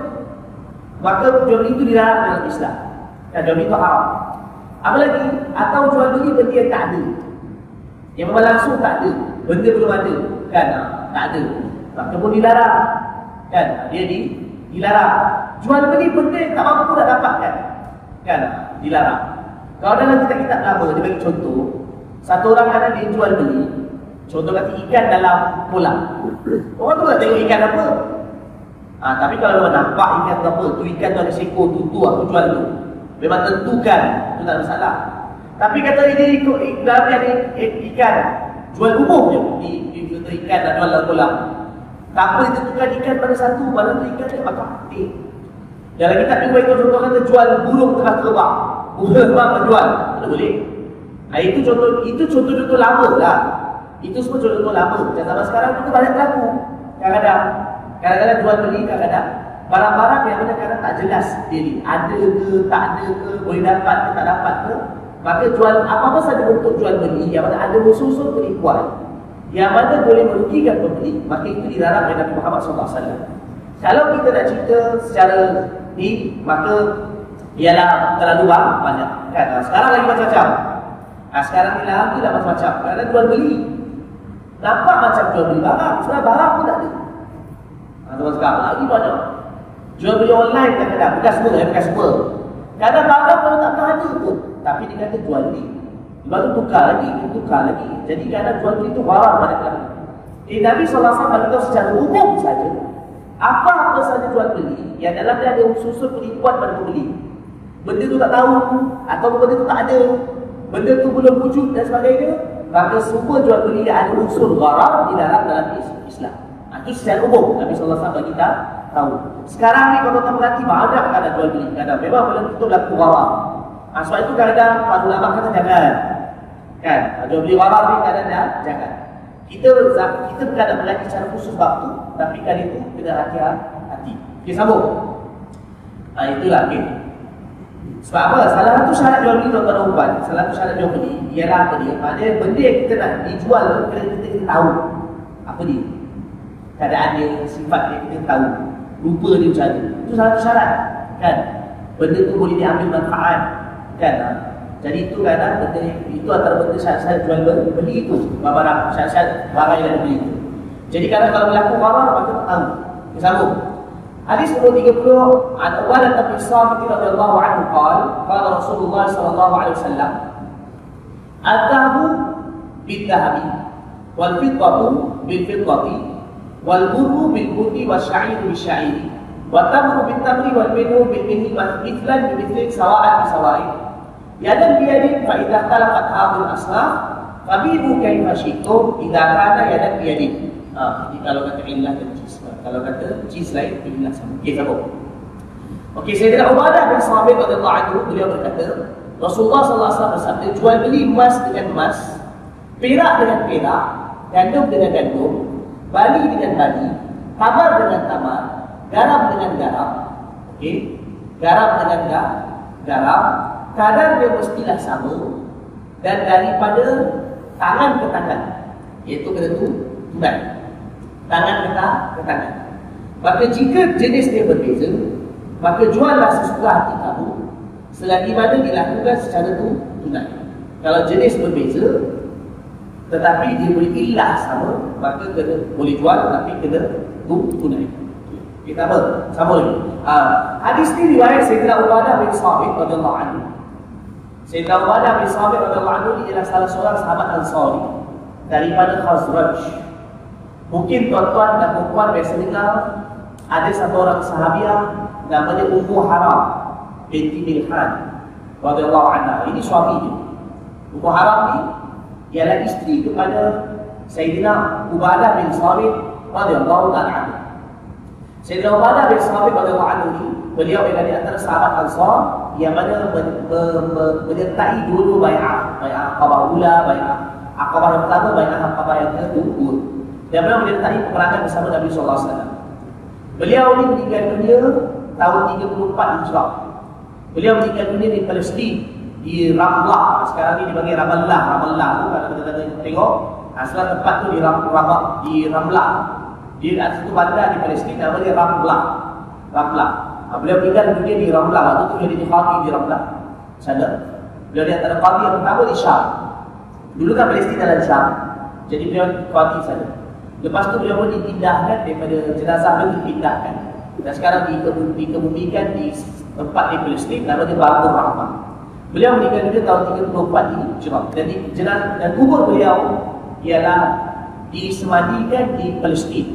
maka jual beli itu dilarang dalam Islam. Dan jual beli itu haram. Apa lagi? Atau jual beli benda yang tak ada. Yang memang langsung tak ada. Benda belum ada. Kan? Tak ada. Maka pun dilarang. Kan? Dia di, dilarang. Jual beli benda yang tak mampu nak dapatkan. Kan? Dilarang. Kalau dalam kitab-kitab lama, dia bagi contoh. Satu orang ada dia jual beli. Contoh kata ikan dalam kolam. Orang tu tak tengok ikan apa. Ha, tapi kalau orang nampak ikan tu apa, tu ikan tu ada seekor, tu tu aku jual tu. Memang tentukan, tu tak ada masalah. Tapi kata dia ikut dalam dia ada ikan jual umum je di, di, di ikan dan jual dalam kolam. Tak apa ditentukan ikan pada satu, mana tu ikan dia makan mati. Dalam kitab juga itu contoh kata jual burung tengah terbang. Burung terbang menjual. Tak boleh. Nah, itu contoh itu contoh-contoh lama lah. Itu semua contoh-contoh lama. Dan zaman sekarang juga banyak berlaku. Kadang-kadang kadang-kadang jual beli kadang-kadang barang-barang yang mana kadang tak jelas ni. Ada ke, tak ada ke, boleh dapat ke, tak dapat ke. Maka jual apa-apa saja bentuk jual beli yang mana ada unsur-unsur penipuan yang mana boleh merugikan pembeli, maka itu dilarang oleh Nabi Muhammad SAW. Kalau kita nak cerita secara ni, maka ialah terlalu banyak. Kan? Sekarang lagi macam-macam. Nah, sekarang ni lah macam-macam. Kerana jual beli. Nampak macam jual beli barang. Sebenarnya barang pun tak ada. Nah, sekarang lagi banyak. Jual beli online kadang-kadang. Bukan semua, eh, bukan semua. Kadang barang pun tak pernah ada pun. Tapi dia kata jual beli. Lepas tu tukar lagi, tukar lagi. Jadi kadang jual beli itu barang mana lagi. Eh, Nabi SAW secara umum saja. Apa-apa saja jual beli yang dalam dia ada unsur penipuan pada pembeli. Benda tu tak tahu atau benda tu tak ada. Benda tu belum wujud dan sebagainya. Maka semua jual beli yang ada unsur gharar di dalam dalam Islam. Itu secara umum Nabi SAW bagi kita tahu. Sekarang ni kalau tuan berhati banyak ada jual beli. Kadang memang belum tentu berlaku gharar. Ha, sebab itu kadang-kadang Pak Ulama kata jangan. Kan? Jual beli gharar ni kadang-kadang jangan. Kita kita nak belajar secara khusus bab tu, tapi kali itu kena hati-hati. Okey, sambung. Ha, itulah okay. Sebab apa? Salah satu syarat jual beli tuan-tuan puan, salah satu syarat jual beli ialah apa dia? Maknanya benda yang kita nak dijual kena kita, kita tahu apa dia. Keadaan dia, sifat dia kita tahu. Rupa dia macam mana. Itu salah satu syarat. Kan? Benda tu boleh diambil manfaat. Kan? Jadi itu kadang benda itu antara benda syarat-syarat jual beli itu barang syarat-syarat barang yang beli itu. Jadi kadang kalau berlaku barang maka tahu. Kita sambung. Hadis nomor 30 An Ubadah bin Samit radhiyallahu anhu qala qala Rasulullah sallallahu alaihi wasallam At-tahbu bid-dhahabi wal fiddatu bil fiddati wal burru bil burri was sya'iru bis sya'iri wa tamru bit tamri wal minhu bil minhi wa mithlan bi mithlin sawa'an bi sawa'in yadan bi yadin fa idza talaqat hadhihi al-asnaf fabibu kaifa syi'tum idza kana yadan bi yadin ah jadi kalau kata illah dan jism kalau kata jis lain illah sama. Okey, sambung. Okey, Sayyidina Ubadah bin Samit radhiyallahu anhu beliau berkata, Rasulullah sallallahu alaihi wasallam bersabda, jual beli emas dengan emas, perak dengan perak, gandum dengan gandum, bali dengan bali, tamar dengan tamar, garam dengan garam. Okey, garam dengan garam, kadar dia mestilah sama dan daripada tangan ke tangan iaitu kena tu tunai tangan ke tangan maka jika jenis dia berbeza maka juallah sesuka hati kamu selagi mana dilakukan secara tu tunai kalau jenis berbeza tetapi dia boleh ilah sama maka kena boleh jual tapi kena tu tunai kita apa? Sama lagi. Uh, hadis ni riwayat Sayyidina Ubadah bin Sabit radhiyallahu anhu. Sayyidina Ubadah bin Sabit radhiyallahu anhu ialah salah seorang sahabat Ansari daripada Khazraj. Mungkin tuan-tuan dan puan biasa dengar ada satu orang sahabiah namanya Ummu Haram. binti Milhan radhiyallahu anha. Ini suami dia. Ummu Haram ni ialah isteri kepada Sayyidina Ubadah bin Samit radhiyallahu anhu. Sayyidina Ubadah bin Samit radhiyallahu anhu ni beliau adalah di antara sahabat Ansar yang mana menyertai dulu bai'ah, bai'ah Aqabah Ula, bai'ah Aqabah yang pertama, bai'ah Aqabah yang kedua. Dan beliau menyertai peperangan bersama Nabi sallallahu alaihi wasallam. Beliau ni meninggal dunia tahun 34 Hijrah. Beliau meninggal dunia di Palestin di Ramlah. Sekarang ni dipanggil Ramallah. Ramallah tu kalau kita tengok asal tempat tu di Ramlah, di Ramlah. Di satu bandar di Palestin nama dia Ramlah. Ramlah. Ha, beliau meninggal dunia di Ramlah. Waktu tu dia jadi qadi di Ramlah. Sana. Beliau di antara qadi yang pertama di Syam. Dulu kan Palestin dalam Syam. Jadi beliau qadi sana. Lepas tu beliau pun dipindahkan daripada jenazah beliau dipindahkan. Dan sekarang dikebumikan di tempat di Palestin nama dia Babur Rahman. Beliau meninggal dunia tahun 34 ini Hijrah. Dan di jenazah dan kubur beliau ialah disemadikan di Palestin.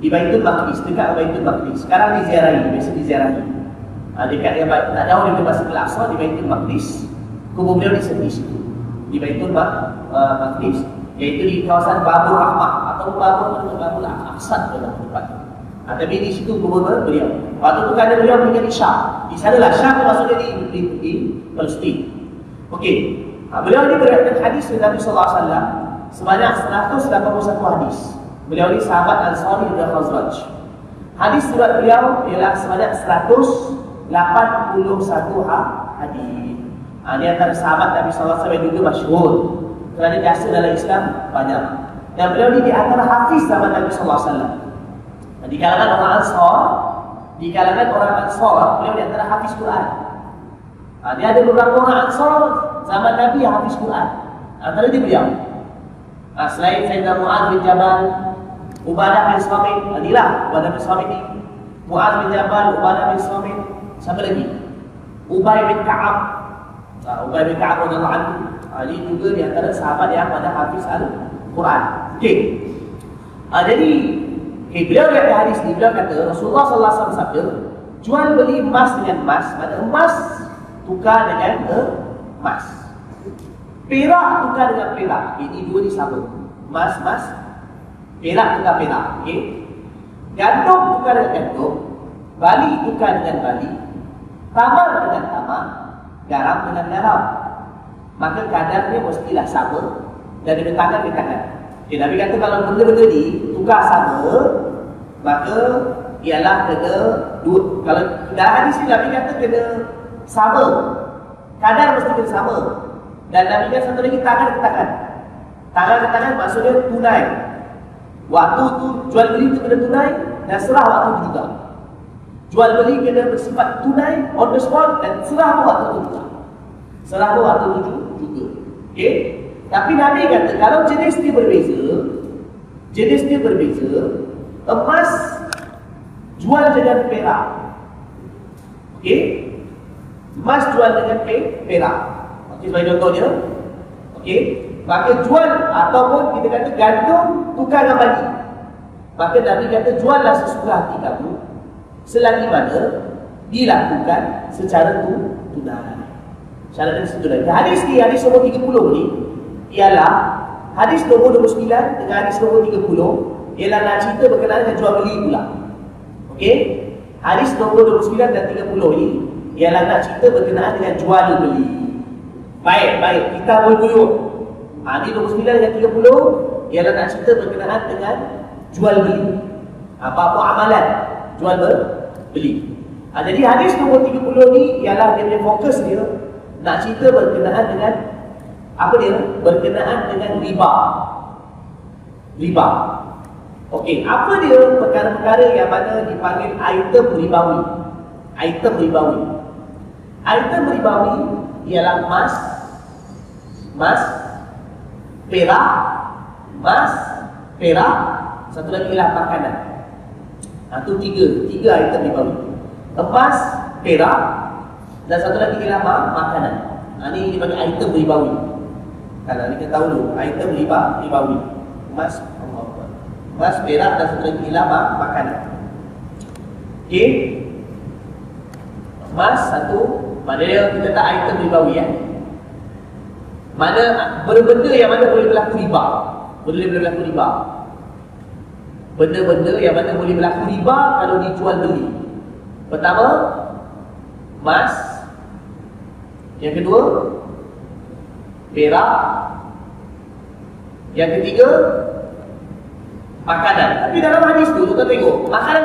Di Baitul Maqdis, dekat Baitul Maqdis. Sekarang diziarahi, biasa diziarahi. Ha, dekat yang tak jauh dari Masjid Al-Aqsa di Baitul Maqdis. Kubur beliau di situ. Di Baitul uh, Maqdis iaitu di kawasan Babur Rahmah atau Babur atau Babur Aqsad dalam tempat ha, tapi di situ gubernur beliau. Waktu itu kan beliau menjadi Syah di sana lah Syah maksudnya di, di, di Palestin. Okey, ha, beliau ini berikan hadis dari Nabi SAW sebanyak 181 hadis. Beliau ini sahabat Ansari dan Khazraj. Hadis surat beliau ialah sebanyak 181 hadis. Ha, ini antara sahabat Nabi SAW juga masyhur. Kerana biasa dalam Islam banyak. Dan beliau ni di antara hafiz zaman Nabi sallallahu alaihi wasallam. Di kalangan orang Ansar, di kalangan orang Ansar, beliau di antara hafiz Quran. Ha, dia ada beberapa orang Ansar zaman Nabi yang hafiz Quran. Antara dia beliau. Ha, selain Sayyidina Mu'ad bin Jabal, Ubadah bin Samit, inilah Ubadah bin Samit ni. Mu'ad bin Jabal, Ubadah bin Samit, siapa lagi? Ubay bin Ka'ab. Ha, Ubay bin Ka'ab radhiyallahu anhu ini juga di antara sahabat yang pada hafiz Al-Quran. Okey. Ha, jadi, okay, beliau lihat hadis ni, beliau kata, Rasulullah SAW sabda, jual beli emas dengan emas, mana emas tukar dengan emas. Perak tukar dengan perak. Ini dua ni sama. Emas, emas. Perak tukar perak. Okey. Gandum tukar dengan gandum. Bali tukar dengan bali. Tamar dengan tamar. Garam dengan garam maka kadarnya mestilah sama dan dari tangan ke tangan. Okay, Nabi kata kalau benda-benda ni tukar sama, maka ialah kena dua. Kalau dalam hadis ni Nabi kata kena sama. Kadar mesti kena sama. Dan Nabi kata satu lagi tangan ke tangan. Tangan ke tangan maksudnya tunai. Waktu tu jual beli tu kena tunai dan serah waktu tu juga. Jual beli kena bersifat tunai on the spot dan serah waktu tu juga. Serah waktu tu juga. Okey? Tapi Nabi kata kalau jenis dia berbeza, jenis dia berbeza, emas jual dengan perak. Okey? Emas jual dengan perak. Okey, sebagai contohnya. Okey? Maka jual ataupun kita kata gandum tukar dengan bagi. Maka Nabi kata juallah sesuka hati kamu selagi mana dilakukan secara tu tunai. Syarat yang satu lagi. Hadis ni, hadis nombor 30 ni ialah hadis nombor 29 dengan hadis nombor 30 ialah nak cerita berkenaan dengan jual beli pula. Okey? Hadis nombor 29 dan 30 ni ialah nak cerita berkenaan dengan jual beli. Baik, baik. Kita boleh. Ha, hadis nombor 29 dan 30 ialah nak cerita berkenaan dengan jual beli. Apa-apa amalan jual beli. Ha, jadi hadis nombor 30 ni ialah dia punya fokus dia nak cerita berkenaan dengan apa dia? Berkenaan dengan riba. Riba. Okey, apa dia perkara-perkara yang mana dipanggil item ribawi? Item ribawi. Item ribawi ialah emas, emas, perak, emas, perak, satu lagi ialah makanan. Ha, tiga, tiga item ribawi. Emas, perak, dan satu lagi ialah mak makanan. Ha, ini dipanggil item ribawi. Kalau ni tahu dulu, item riba, ribawi. Emas, emas, perak dan ialah mak makanan. Okey. Emas satu, maknanya kita tak item ribawi ya. Mana benda-benda yang mana boleh berlaku riba. Boleh berlaku riba. Benda-benda yang mana boleh berlaku riba kalau dijual beli. Pertama, emas. Yang kedua, perak. Yang ketiga, makanan. Tapi dalam hadis tu kita tengok, makanan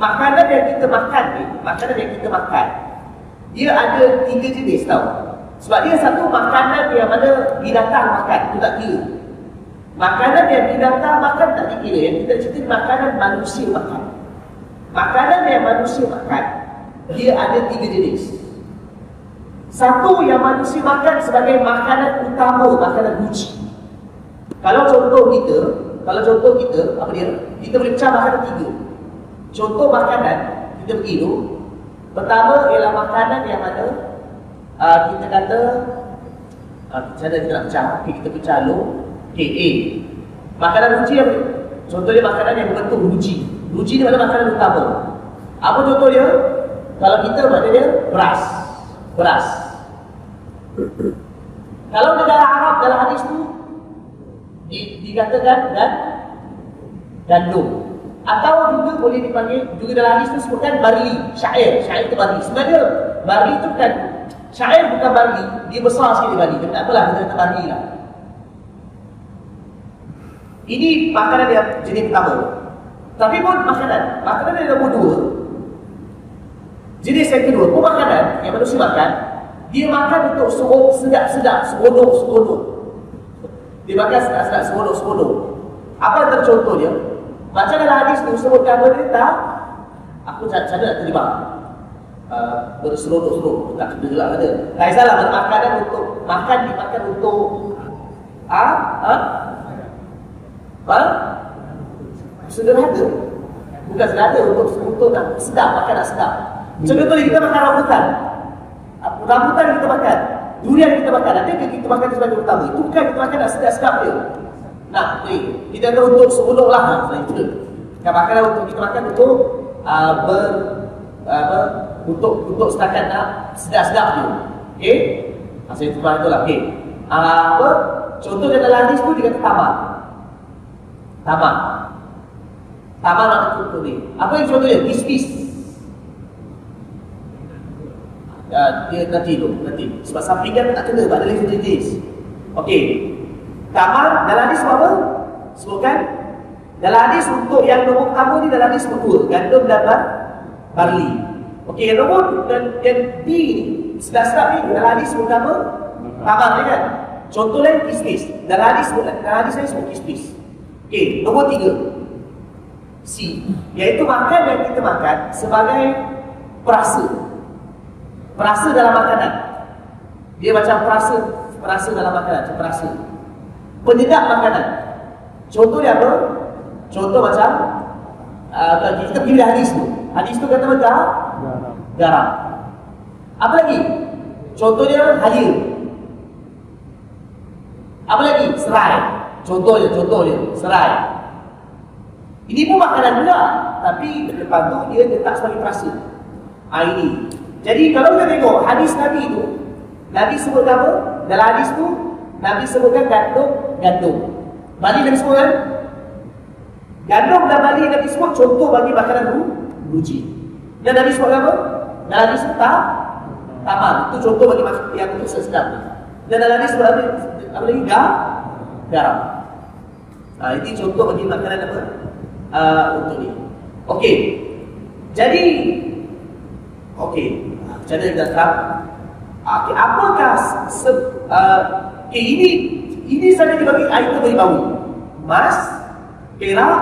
makanan yang kita makan ni, makanan yang kita makan, dia ada tiga jenis tau. Sebab dia satu makanan yang mana binatang makan, tu tak kira. Makanan yang binatang makan tak dikira. Yang kita cerita makanan manusia makan. Makanan yang manusia makan, dia ada tiga jenis. Satu yang manusia makan sebagai makanan utama, makanan uji. Kalau contoh kita, kalau contoh kita, apa dia? Kita boleh pecah makanan tiga. Contoh makanan, kita pergi dulu. Pertama ialah makanan yang mana uh, kita kata, uh, macam mana kita nak pecah? Okay, kita pecah dulu. Okay, A. Makanan uji apa? Contohnya makanan yang berbentuk ruji. Ruji ni mana makanan utama. Apa contoh dia? Kalau kita maknanya beras. Beras. Kalau negara Arab dalam hadis tu di, dikatakan dan gandum atau juga boleh dipanggil juga dalam hadis itu sebutkan barli syair. Syair itu barli. Sebenarnya barli itu bukan syair bukan barli. Dia besar sikit barli. Tapi tak apalah kita kata barli lah. Ini makanan yang jenis pertama. Tapi pun makanan. Makanan yang nombor dua. Jenis yang kedua pun makanan yang manusia makan dia makan untuk sedap-sedap seronok-seronok dia makan sedap-sedap seronok-seronok apa antara contohnya Macam dalam hadis tu sebutkan dia tak? Aku cakap nak terlibat. Uh, berseronok-seronok tak kena gelap ada. Tak salah makanan untuk makan dimakan untuk ah ha? ha? Sederhana. Bukan sederhana untuk nak sedap makan nak sedap. Contoh kita makan rambutan. Rambutan kita makan. Durian kita makan. Ada ke kita makan sebagai utama? Itu bukan kita makan nak sedap-sedap dia. Nah, ni kita ada untuk seronok lah selain itu. Kan makanan untuk kita makan untuk uh, ber apa untuk untuk setakat nak sedap-sedap tu. Okey? Asal itu lah itulah. Okey. Uh, apa? Contoh dalam hadis tu dia kata tamak. Tamak. Tamak nak tutup ni. Apa yang contohnya? Kispis. Ya, dia nanti tu, nanti. Sebab sampingan tak kena, ada lagi jenis. Okey. Tamar dalam hadis apa? Sebutkan dalam hadis untuk yang nombor pertama ni dalam hadis dua, gandum dan barley. Okey, yang nombor dan yang B ni sedap-sedap ni dalam hadis sebut apa? Tamar ni kan? Contoh lain kismis. Dalam hadis sebut dalam hadis saya sebut kismis. Okey, nombor tiga. C, iaitu makan yang kita makan sebagai perasa. Perasa dalam makanan. Dia macam perasa, perasa dalam makanan, macam perasa penyedap makanan. Contoh dia apa? Contoh macam uh, kita pilih hadis tu. Hadis tu kata macam garam. garam. Apa lagi? Contoh dia halia. Apa lagi? Serai. Contoh dia, contoh dia, serai. Ini pun makanan juga, tapi depan tu dia letak sebagai perasa. Ha, ini. Jadi kalau kita tengok hadis Nabi tu, Nabi sebut apa? Dalam hadis tu, Nabi sebutkan gandum gandum. Bali Nabi sebut kan? Gandum dan bali Nabi sebut contoh bagi makanan ru, ruji. Dan Nabi sebut apa? Dan Nabi sebut tak? Tamar. Itu contoh bagi makanan yang untuk sedap. Dan Nabi sebut apa, lagi? Ga? Garam. Ha, ini contoh bagi makanan apa? Uh, untuk ni. Okey. Jadi, okey. Macam mana kita terang? Okay, apakah se, uh, okay, ini ini saja dibagi item ribawi. Emas, perak,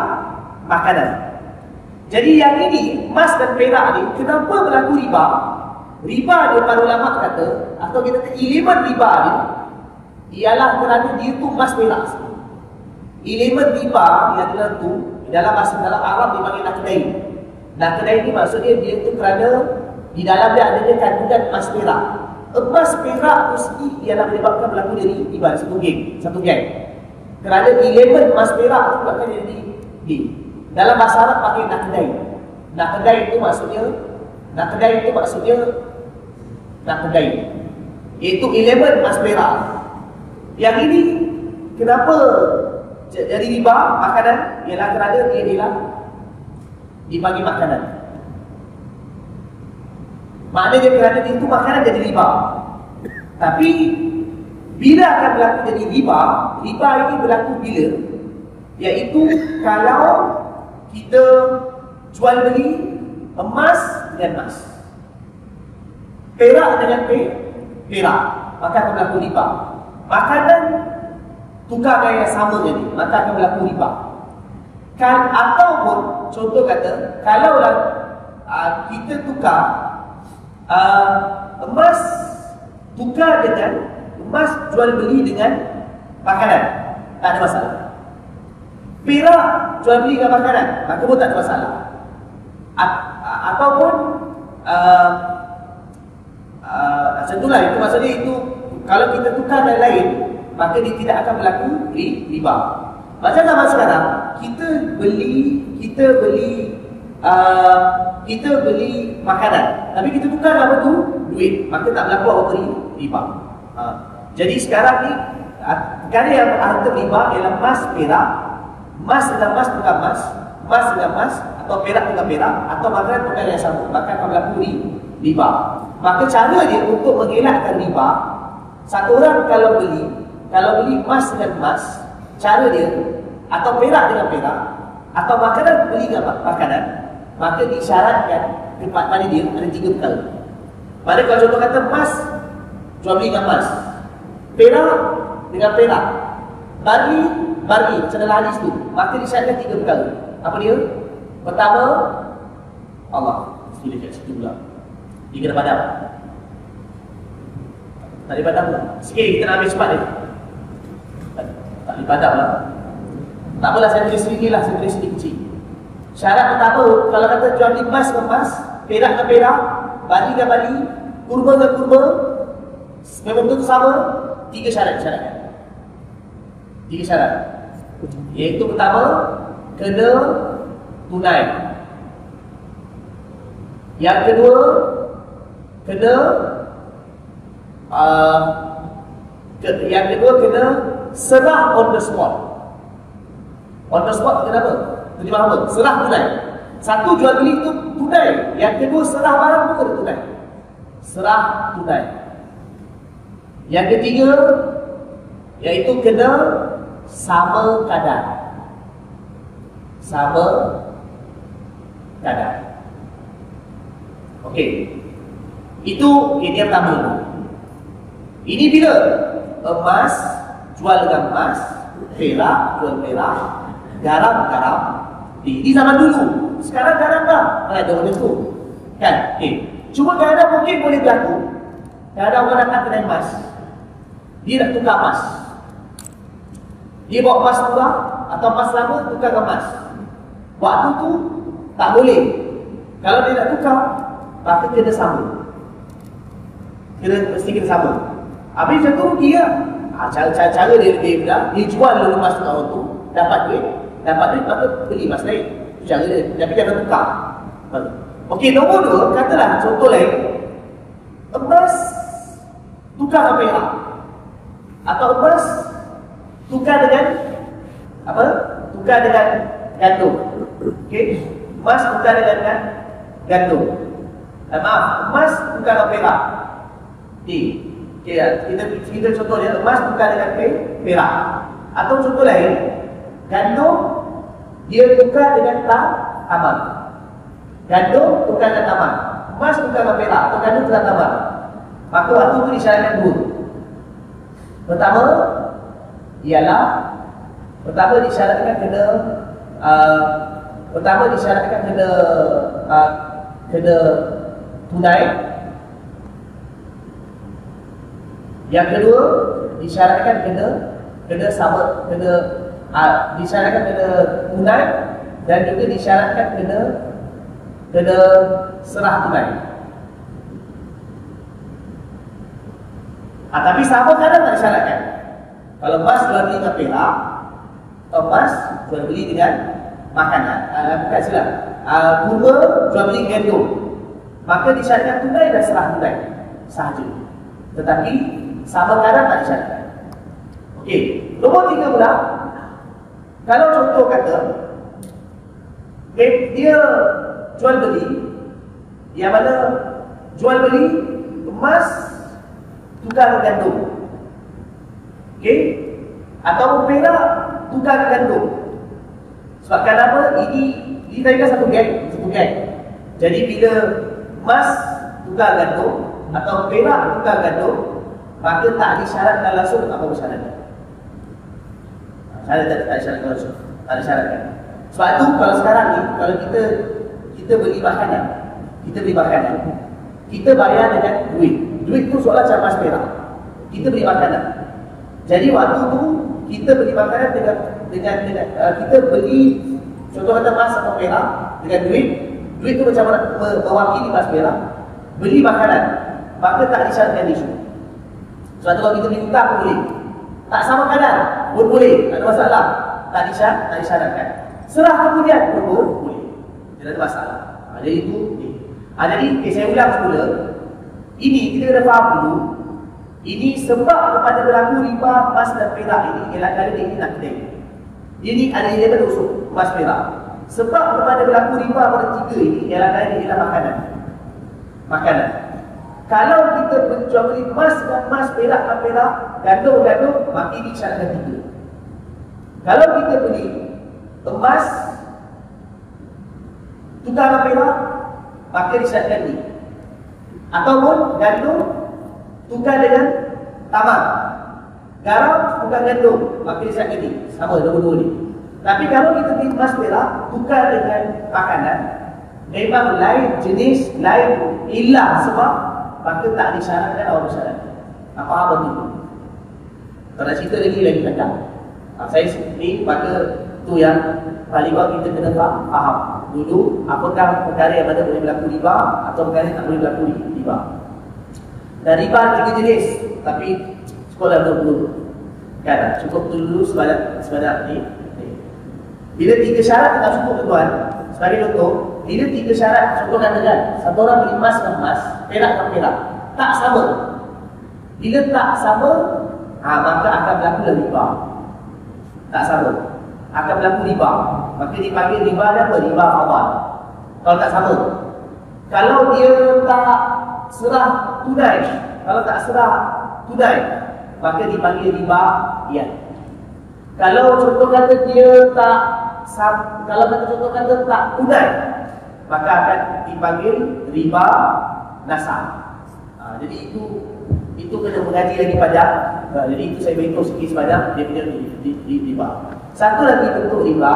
makanan. Jadi yang ini, emas dan perak ni, kenapa berlaku riba? Riba dia para ulama kata, atau kita kata elemen riba ni, ialah kerana dia tu emas perak. Elemen riba yang tu, dalam bahasa dalam Arab dipanggil nakdai. Nakdai ni maksudnya dia tu kerana di dalam dia adanya kandungan emas perak. Emas perak tu sendiri ialah menyebabkan berlaku dari riba satu geng, satu geng. Kerana elemen emas perak tu akan jadi di dalam bahasa Arab pakai nakdai. Nakdai itu maksudnya Nak kedai itu maksudnya nak kedai. Iaitu elemen emas perak. Yang ini kenapa jadi riba makanan? Ialah kerana dia ialah dibagi makanan. Maknanya kerana itu makanan jadi riba. Tapi bila akan berlaku jadi riba, riba ini berlaku bila? Iaitu kalau kita jual beli emas dengan emas. Perak dengan perak, maka akan berlaku riba. Makanan tukar gaya sama jadi, maka akan berlaku riba. Kan ataupun contoh kata, kalaulah uh, kita tukar uh, emas tukar dengan emas jual beli dengan makanan, tak ada masalah. Perak jual beli dengan makanan, maka pun tak ada masalah. A ataupun uh, uh, macam itulah itu maksudnya itu kalau kita tukar dan lain maka dia tidak akan berlaku riba. Macam zaman sekarang kita beli kita beli uh, kita beli makanan. Tapi kita tukar apa tu duit. Maka tak berlaku apa beri riba. Uh, jadi sekarang ni perkara yang harta riba ialah emas perak. Emas dengan emas tukar emas. Emas dengan emas atau perak dengan perak atau makanan tukar yang sama. Maka akan berlaku riba. Maka cara dia untuk mengelakkan riba satu orang kalau beli kalau beli emas dengan emas cara dia atau perak dengan perak atau makanan beli dengan makanan maka disyaratkan tempat mana dia ada tiga perkara. Pada kalau contoh kata emas jual beli dengan emas perak dengan perak. Bari bari macam dalam hadis tu? Maka disyaratkan tiga perkara. Apa dia? Pertama Allah. Sudah kat situ pula. Dia kena padam. Tak boleh padam pula. Sikit kita nak ambil cepat dia tak boleh padam lah. Tak apalah saya tulis sedikit lah, saya tulis sedikit kecil. Syarat pertama, kalau kata jual emas ke emas, perak ke perak, bali ke bali, kurma ke kurma, memang betul sama, tiga syarat syarat. Tiga syarat. Iaitu pertama, kena tunai. Yang kedua, kena uh, ke, yang kedua kena serah on the spot. On the spot kenapa? Terjemah apa? Serah tunai. Satu jual beli itu tunai. Yang kedua serah barang pun kena tunai. Serah tunai. Yang ketiga iaitu kena sama kadar. Sama kadar. Okey. Itu ini yang pertama. Ini bila emas jual dengan emas, perak jual perak, garam-garam di, di zaman dulu. Sekarang garam dah ada orang itu. Kan? Okay. Cuma garam mungkin boleh berlaku. Kadang orang datang kedai emas. Dia nak tukar emas. Dia bawa emas tua atau emas lama tukar emas. Waktu tu tak boleh. Kalau dia nak tukar, maka kena sama. Kena mesti kena sama. Habis tu dia cara-cara dia lebih mudah. Dia jual dulu emas tu dapat duit dapat duit maka beli emas lain. Cara tapi jangan tukar. Okey, nombor dua, katalah contoh lain. Emas tukar apa yang atau emas tukar dengan apa tukar dengan gandum. Okey, emas tukar dengan gandum. Eh, maaf emas tukar dengan perak okey okay, kita kita contoh dia emas tukar dengan perak. Atau contoh lain Gandum dia tukar dengan tak taman. Gandum tukar dengan taman. Emas tukar dengan perak tukar taman. Maka waktu itu disyaratkan dua. Pertama ialah pertama disyaratkan kena uh, pertama disyaratkan kena uh, kena tunai. Yang kedua disyaratkan kena kena sama kena ha, disyaratkan kena tunai dan juga disyaratkan kena kena serah tunai. Ha, tapi sama kadang tak disyaratkan. Kalau emas beli dengan perak, emas jual beli dengan makanan. Ha, bukan silap. Ha, kurma jual beli gandum. maka disyaratkan tunai dan serah tunai sahaja. Tetapi sama kadar tak disyaratkan. Okey, nombor tiga pula. Kalau contoh kata dia jual beli yang mana jual beli emas tukar gandum. Okey? Atau perak tukar gandum. Sebab kenapa ini ini tadi kan satu geng, satu geng. Jadi bila emas tukar gandum atau perak tukar gandum, maka tak disyaratkan langsung apa bersyarat. Syarat tak, tak disyaratkan langsung. Tak disyaratkan. Sebab tu kalau sekarang ni, kalau kita kita beli makanan, kita beli makanan, kita bayar dengan duit. Duit tu macam emas perak. Kita beli makanan. Jadi waktu tu kita beli makanan dengan dengan, dengan uh, kita beli contoh kata emas atau perak dengan duit, duit tu macam mana mewakili emas perak. Beli makanan, maka tak disyaratkan isu. Sebab tu kalau kita beli hutang boleh. Tak sama kadar pun boleh, tak ada masalah. Tak disyarat, tak disyaratkan. Serah kemudian pun boleh. Tidak ada masalah. Jadi itu, ha, jadi okay, saya ulang semula. Ini kita kena faham dulu. Ini sebab kepada berlaku riba emas dan perak ini ialah dia ini nak kedai. Ini ada yang pada usul emas perak. Sebab kepada berlaku riba pada tiga ini ialah kerana dia ialah makanan. Makanan. Kalau kita menjual beli emas dan emas, perak dan perak, gandum-gandum, maka ini syaratkan tiga. Kalau kita beli emas, tukar dan perak, maka ini. Ataupun gandum, tukar dengan tamar. Garam, tukar gandum, maka ini. Sama, dua-dua ni. Tapi kalau kita beli emas perak, tukar dengan makanan, memang lain jenis, lain ilah sebab maka tak disyaratkan awak bersyaratkan. Apa apa tu? Kalau cerita lagi lagi panjang. Ha, saya ni pada tu yang paling awal kita kena faham dulu apakah perkara yang mana boleh berlaku riba atau perkara yang tak boleh berlaku riba. Dan riba tiga jenis tapi sekolah belum dulu. Kan? Cukup dulu sebanyak sebanyak ni. Bila tiga syarat tak cukup tuan, sebagai contoh, bila tiga syarat contoh katakan satu orang emas dengan emas, perak dengan perak, tak sama. Bila tak sama, ha, maka akan berlaku riba. Tak sama. Akan berlaku riba. Maka dipanggil riba dia apa? Riba awal. Kalau tak sama. Kalau dia tak serah tunai, kalau tak serah tunai, maka dipanggil riba ya. Kalau contoh kata dia tak kalau kata contoh kata tak tunai, maka akan dipanggil riba nasab. Ha, jadi itu itu kena mengaji lagi panjang. Ha, jadi itu saya beritahu sikit sebanyak dia punya di, di, riba. Satu lagi bentuk riba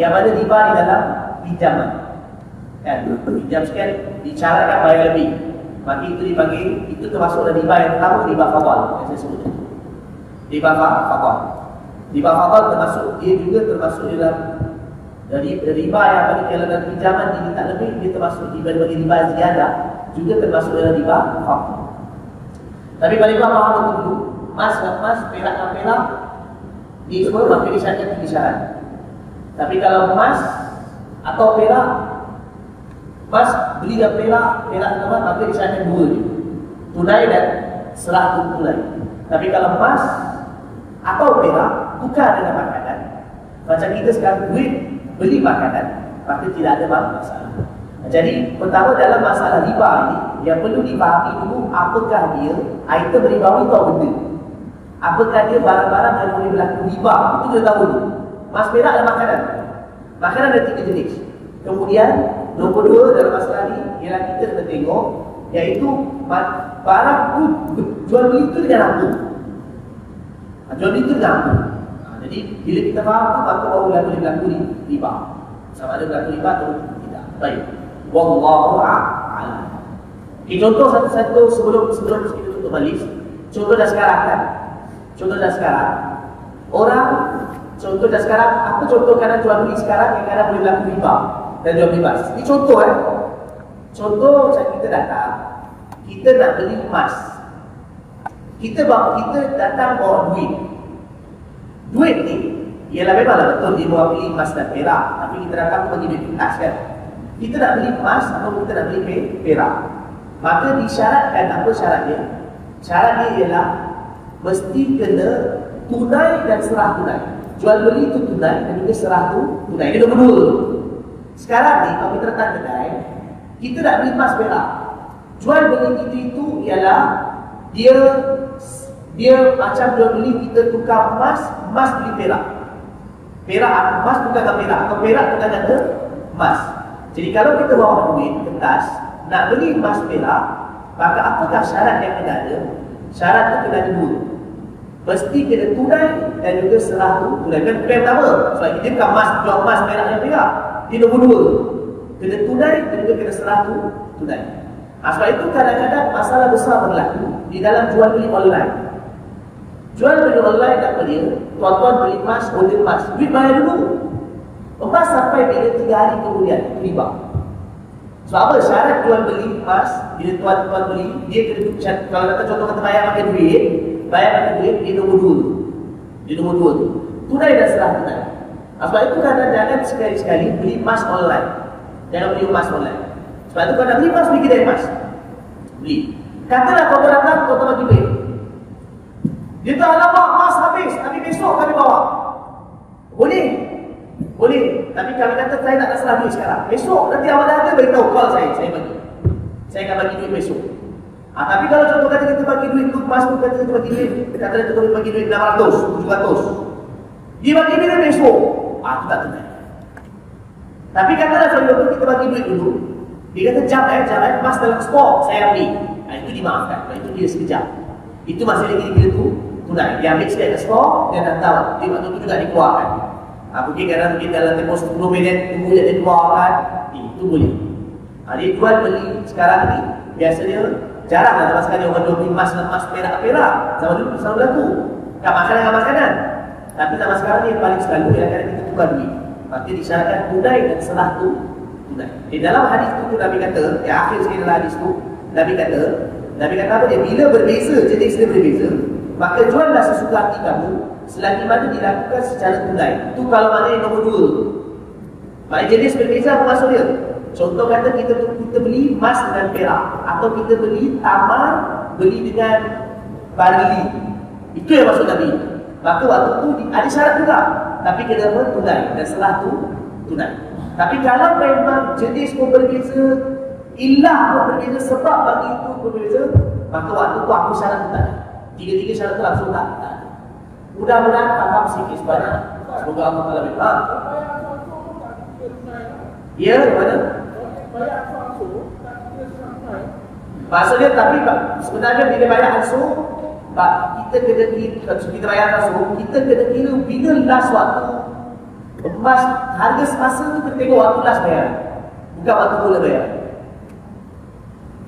yang mana riba di dalam pinjaman. Kan? Pinjam sekian dicarakan bayar lebih. Maka itu dipanggil itu termasuk riba yang pertama riba fadal yang saya sebut. Riba fadal. Riba fadal termasuk dia juga termasuk dalam dari riba yang pada kalau dalam pinjaman diminta lebih dia termasuk riba bagi riba ziyadah juga termasuk dalam riba fadl. Tapi bagi riba faham itu dan emas, perak perak di semua maka disyaratkan tiga syarat. Tapi kalau emas atau perak emas beli dan perak, perak dan emas maka disyaratkan dua je. Tunai dan serah tunai. Tapi kalau emas atau perak tukar dengan makanan macam kita sekarang duit beli makanan. Maka tidak ada masalah. Jadi pertama dalam masalah riba ini yang perlu dipahami dulu apakah dia item ribawi atau benda. Apakah dia barang-barang yang boleh berlaku riba? Itu kita tahu dulu. Mas perak adalah makanan. Makanan ada tiga jenis. Kemudian nombor dua dalam masalah ini ialah kita kena tengok iaitu barang itu jual beli itu dengan apa? Jual beli itu dengan apa jadi bila kita faham tu maka baru lalu dia berlaku riba. Sama ada berlaku riba atau tidak. Baik. Wallahu a'lam. Contoh satu-satu sebelum sebelum kita tutup balik. Contoh dah sekarang kan. Contoh dah sekarang. Orang contoh dah sekarang apa contoh kadang jual beli sekarang yang kadang boleh berlaku riba dan jual beli emas. Ini contoh eh. Contoh macam kita datang kita nak beli emas. Kita bawa kita datang bawa duit Duit ni ialah memanglah betul dia mewakili emas dan perak Tapi kita datang bagi duit kertas kan kita nak beli emas atau kita nak beli perak. Maka disyaratkan apa syaratnya? Syaratnya ialah mesti kena tunai dan serah tunai. Jual beli itu tunai dan juga serah tu tunai. Ini nombor dua. Sekarang ni kalau kita datang kedai, kita nak beli emas perak. Jual beli itu itu ialah dia dia macam jual beli kita tukar emas, emas beli perak. Perak emas tukar dengan perak atau perak tukar dengan emas. Jadi kalau kita bawa duit kertas nak beli emas perak, maka apakah syarat yang kena ada? Syarat itu kena ada dua. Mesti kena tunai dan juga serah tu tunai. Kan plan pertama. Sebab kita bukan emas, jual emas perak yang perak. Dia nombor dua. Kena tunai dan juga kena serah tu tunai. Nah, sebab itu kadang-kadang masalah besar berlaku di dalam jual beli online. Jual beli online tak boleh. Tuan-tuan beli emas, order emas. Duit bayar dulu. Emas sampai bila tiga hari kemudian riba. Sebab apa? Syarat jual beli emas, bila tuan-tuan beli, dia kena kalau kata contoh kata bayar pakai duit, bayar pakai duit, dia nombor dua tu. Dia nombor dua tu. Tunai dan serah tunai. Sebab itu kadang-kadang sekali-sekali beli emas online. Jangan beli emas online. Sebab itu kalau nak beli emas, beli kedai emas. Beli. Katalah kau datang, kau tak bagi duit. Dia tak alamak, emas habis. Tapi besok kami bawa. Boleh. Boleh. Tapi kami kata, saya tak nak duit sekarang. Besok, nanti awak dah ada, beritahu call saya. Saya bagi. Saya akan bagi duit besok. Ha, tapi kalau contoh kata kita bagi duit tu kata kita bagi duit, kata kita boleh bagi duit 600, 700. Dia bagi duit besok. Ah, ha, tu tak tenang. Tapi katalah contoh kita bagi duit dulu, dia kata jam eh, jam eh, emas dalam stok saya ambil. Ha, itu dimaafkan. Itu dia sekejap. Itu masih lagi dia tu tunai. Dia ambil sikit ke stok, dia datang. Dia waktu tu juga dikeluarkan. Ha, mungkin kadang mungkin dalam tempoh 10 minit tunggu dia dikeluarkan. Eh, itu boleh. Ha, dia jual beli sekarang ni. Biasa dia jarang lah zaman sekarang orang jual emas emas perak-perak. Zaman dulu selalu berlaku. Tak makanan, tak makanan. Tapi zaman sekarang ni yang paling selalu dia akan kita tukar duit. Maka disyaratkan tunai dan selah tu tunai. Di dalam hadis itu Nabi kata, yang akhir sekali dalam hadis itu, Nabi kata, Nabi kata apa dia? Bila berbeza, jenis dia berbeza, maka juallah sesuka hati kamu selagi mana dilakukan secara tunai. Itu kalau mana yang nombor dua. Maknanya jenis berbeza maksud dia? Contoh kata kita kita beli emas dengan perak atau kita beli tamar beli dengan barili. Itu yang maksud Nabi. Maka waktu itu ada syarat juga. Tapi kena apa? Tunai. Dan setelah itu, tunai. Tapi kalau memang jenis pun berbeza, ilah pun berbeza, sebab bagi itu berbeza, maka waktu itu aku syarat tunai. Tiga-tiga syarat itu langsung tak. Mudah-mudahan faham sikit sebanyak. Semoga Allah Ta'ala lebih faham. Ya, mana? Maksudnya tapi sebenarnya bila bayar ansur kita kena kira kita bayar ansur kita kena kira bila last waktu emas harga semasa tu kita tengok waktu last bayar bukan waktu mula bayar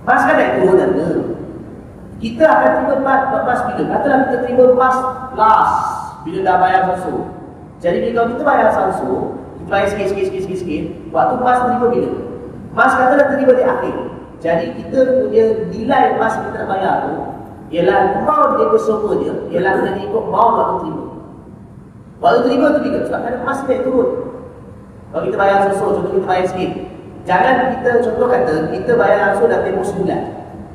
emas kan naik turun dan kita akan terima emas, emas bila katalah kita terima emas last bila dah bayar ansur jadi kalau kita bayar ansur kita bayar sikit sikit sikit sikit, sikit waktu emas terima bila emas katalah terima di akhir jadi kita punya nilai emas kita nak bayar tu ialah mau dia semua dia ialah kena ikut mau waktu terima. Waktu terima tu juga sebab kan emas naik turun. Kalau kita bayar langsung, contoh kita bayar sikit. Jangan kita contoh kata kita bayar langsung dah tempoh sebulan.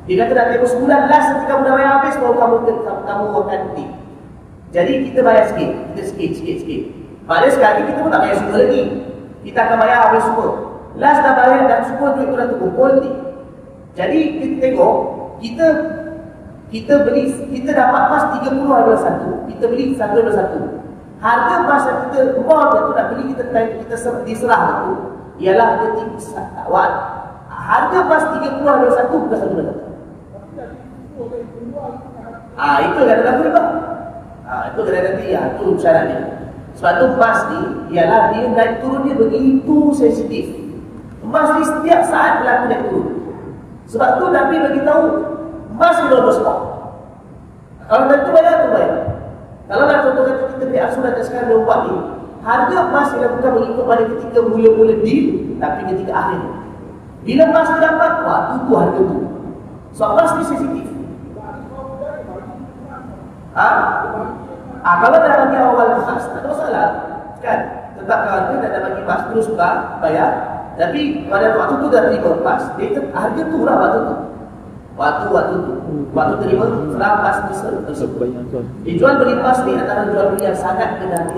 Dia kata dah tempoh sebulan last nanti kamu dah bayar habis baru kamu kamu, kamu akan nanti. Jadi kita bayar sikit, kita sikit sikit sikit. Pada sekali kita pun tak bayar semua lagi. Kita akan bayar habis semua. Last dah bayar dan semua duit tu dah terkumpul ni. Jadi kita tengok kita kita beli kita dapat pas 30 adalah satu, kita beli satu adalah satu. Harga pas yang kita mall tu nak beli kita kita diserah tu ialah dia tinggi wad. Harga pas 30 adalah satu bukan satu satu. Ah itu kan dalam riba. Ah itu kena nanti ya itu syaratnya. Sebab tu pas ni ialah dia naik turun dia begitu sensitif. Emas ni setiap saat berlaku naik turun. Sebab tu Nabi bagi tahu emas kena berstok. Kalau nanti bayar tu bayar. Kalau nak contoh kata kita beli asuran dan sekarang dia ni, harga emas ialah bukan mengikut pada ketika mula-mula deal, tapi ketika akhir. Bila emas tu dapat, wah tu harga tu. Sebab emas ni sensitif. Ha? Ah, kalau dah bagi awal emas, tak ada masalah. Kan? Tetap kalau dia dah bagi emas, terus bayar. Tapi pada waktu tu dah terima lepas, dia harga tu lah waktu tu. Waktu-waktu tu. Waktu terima lepas tersebut. Banyak tuan. Di jual beli pas ni antara jual beli yang sangat kena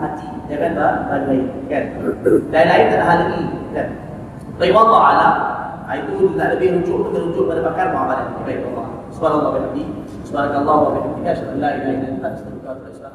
hati. Jangan bagi kan. Dan lain tak ada hal lagi kan. Baik Allah alam. Ah, Itu tak lebih rujuk tu rujuk pada pakar muamalah. Baik Allah. Subhanallah wa bihamdi. سبحانك اللهم وبحمدك أشهد أن لا إله إلا أنت أستغفرك وأتوب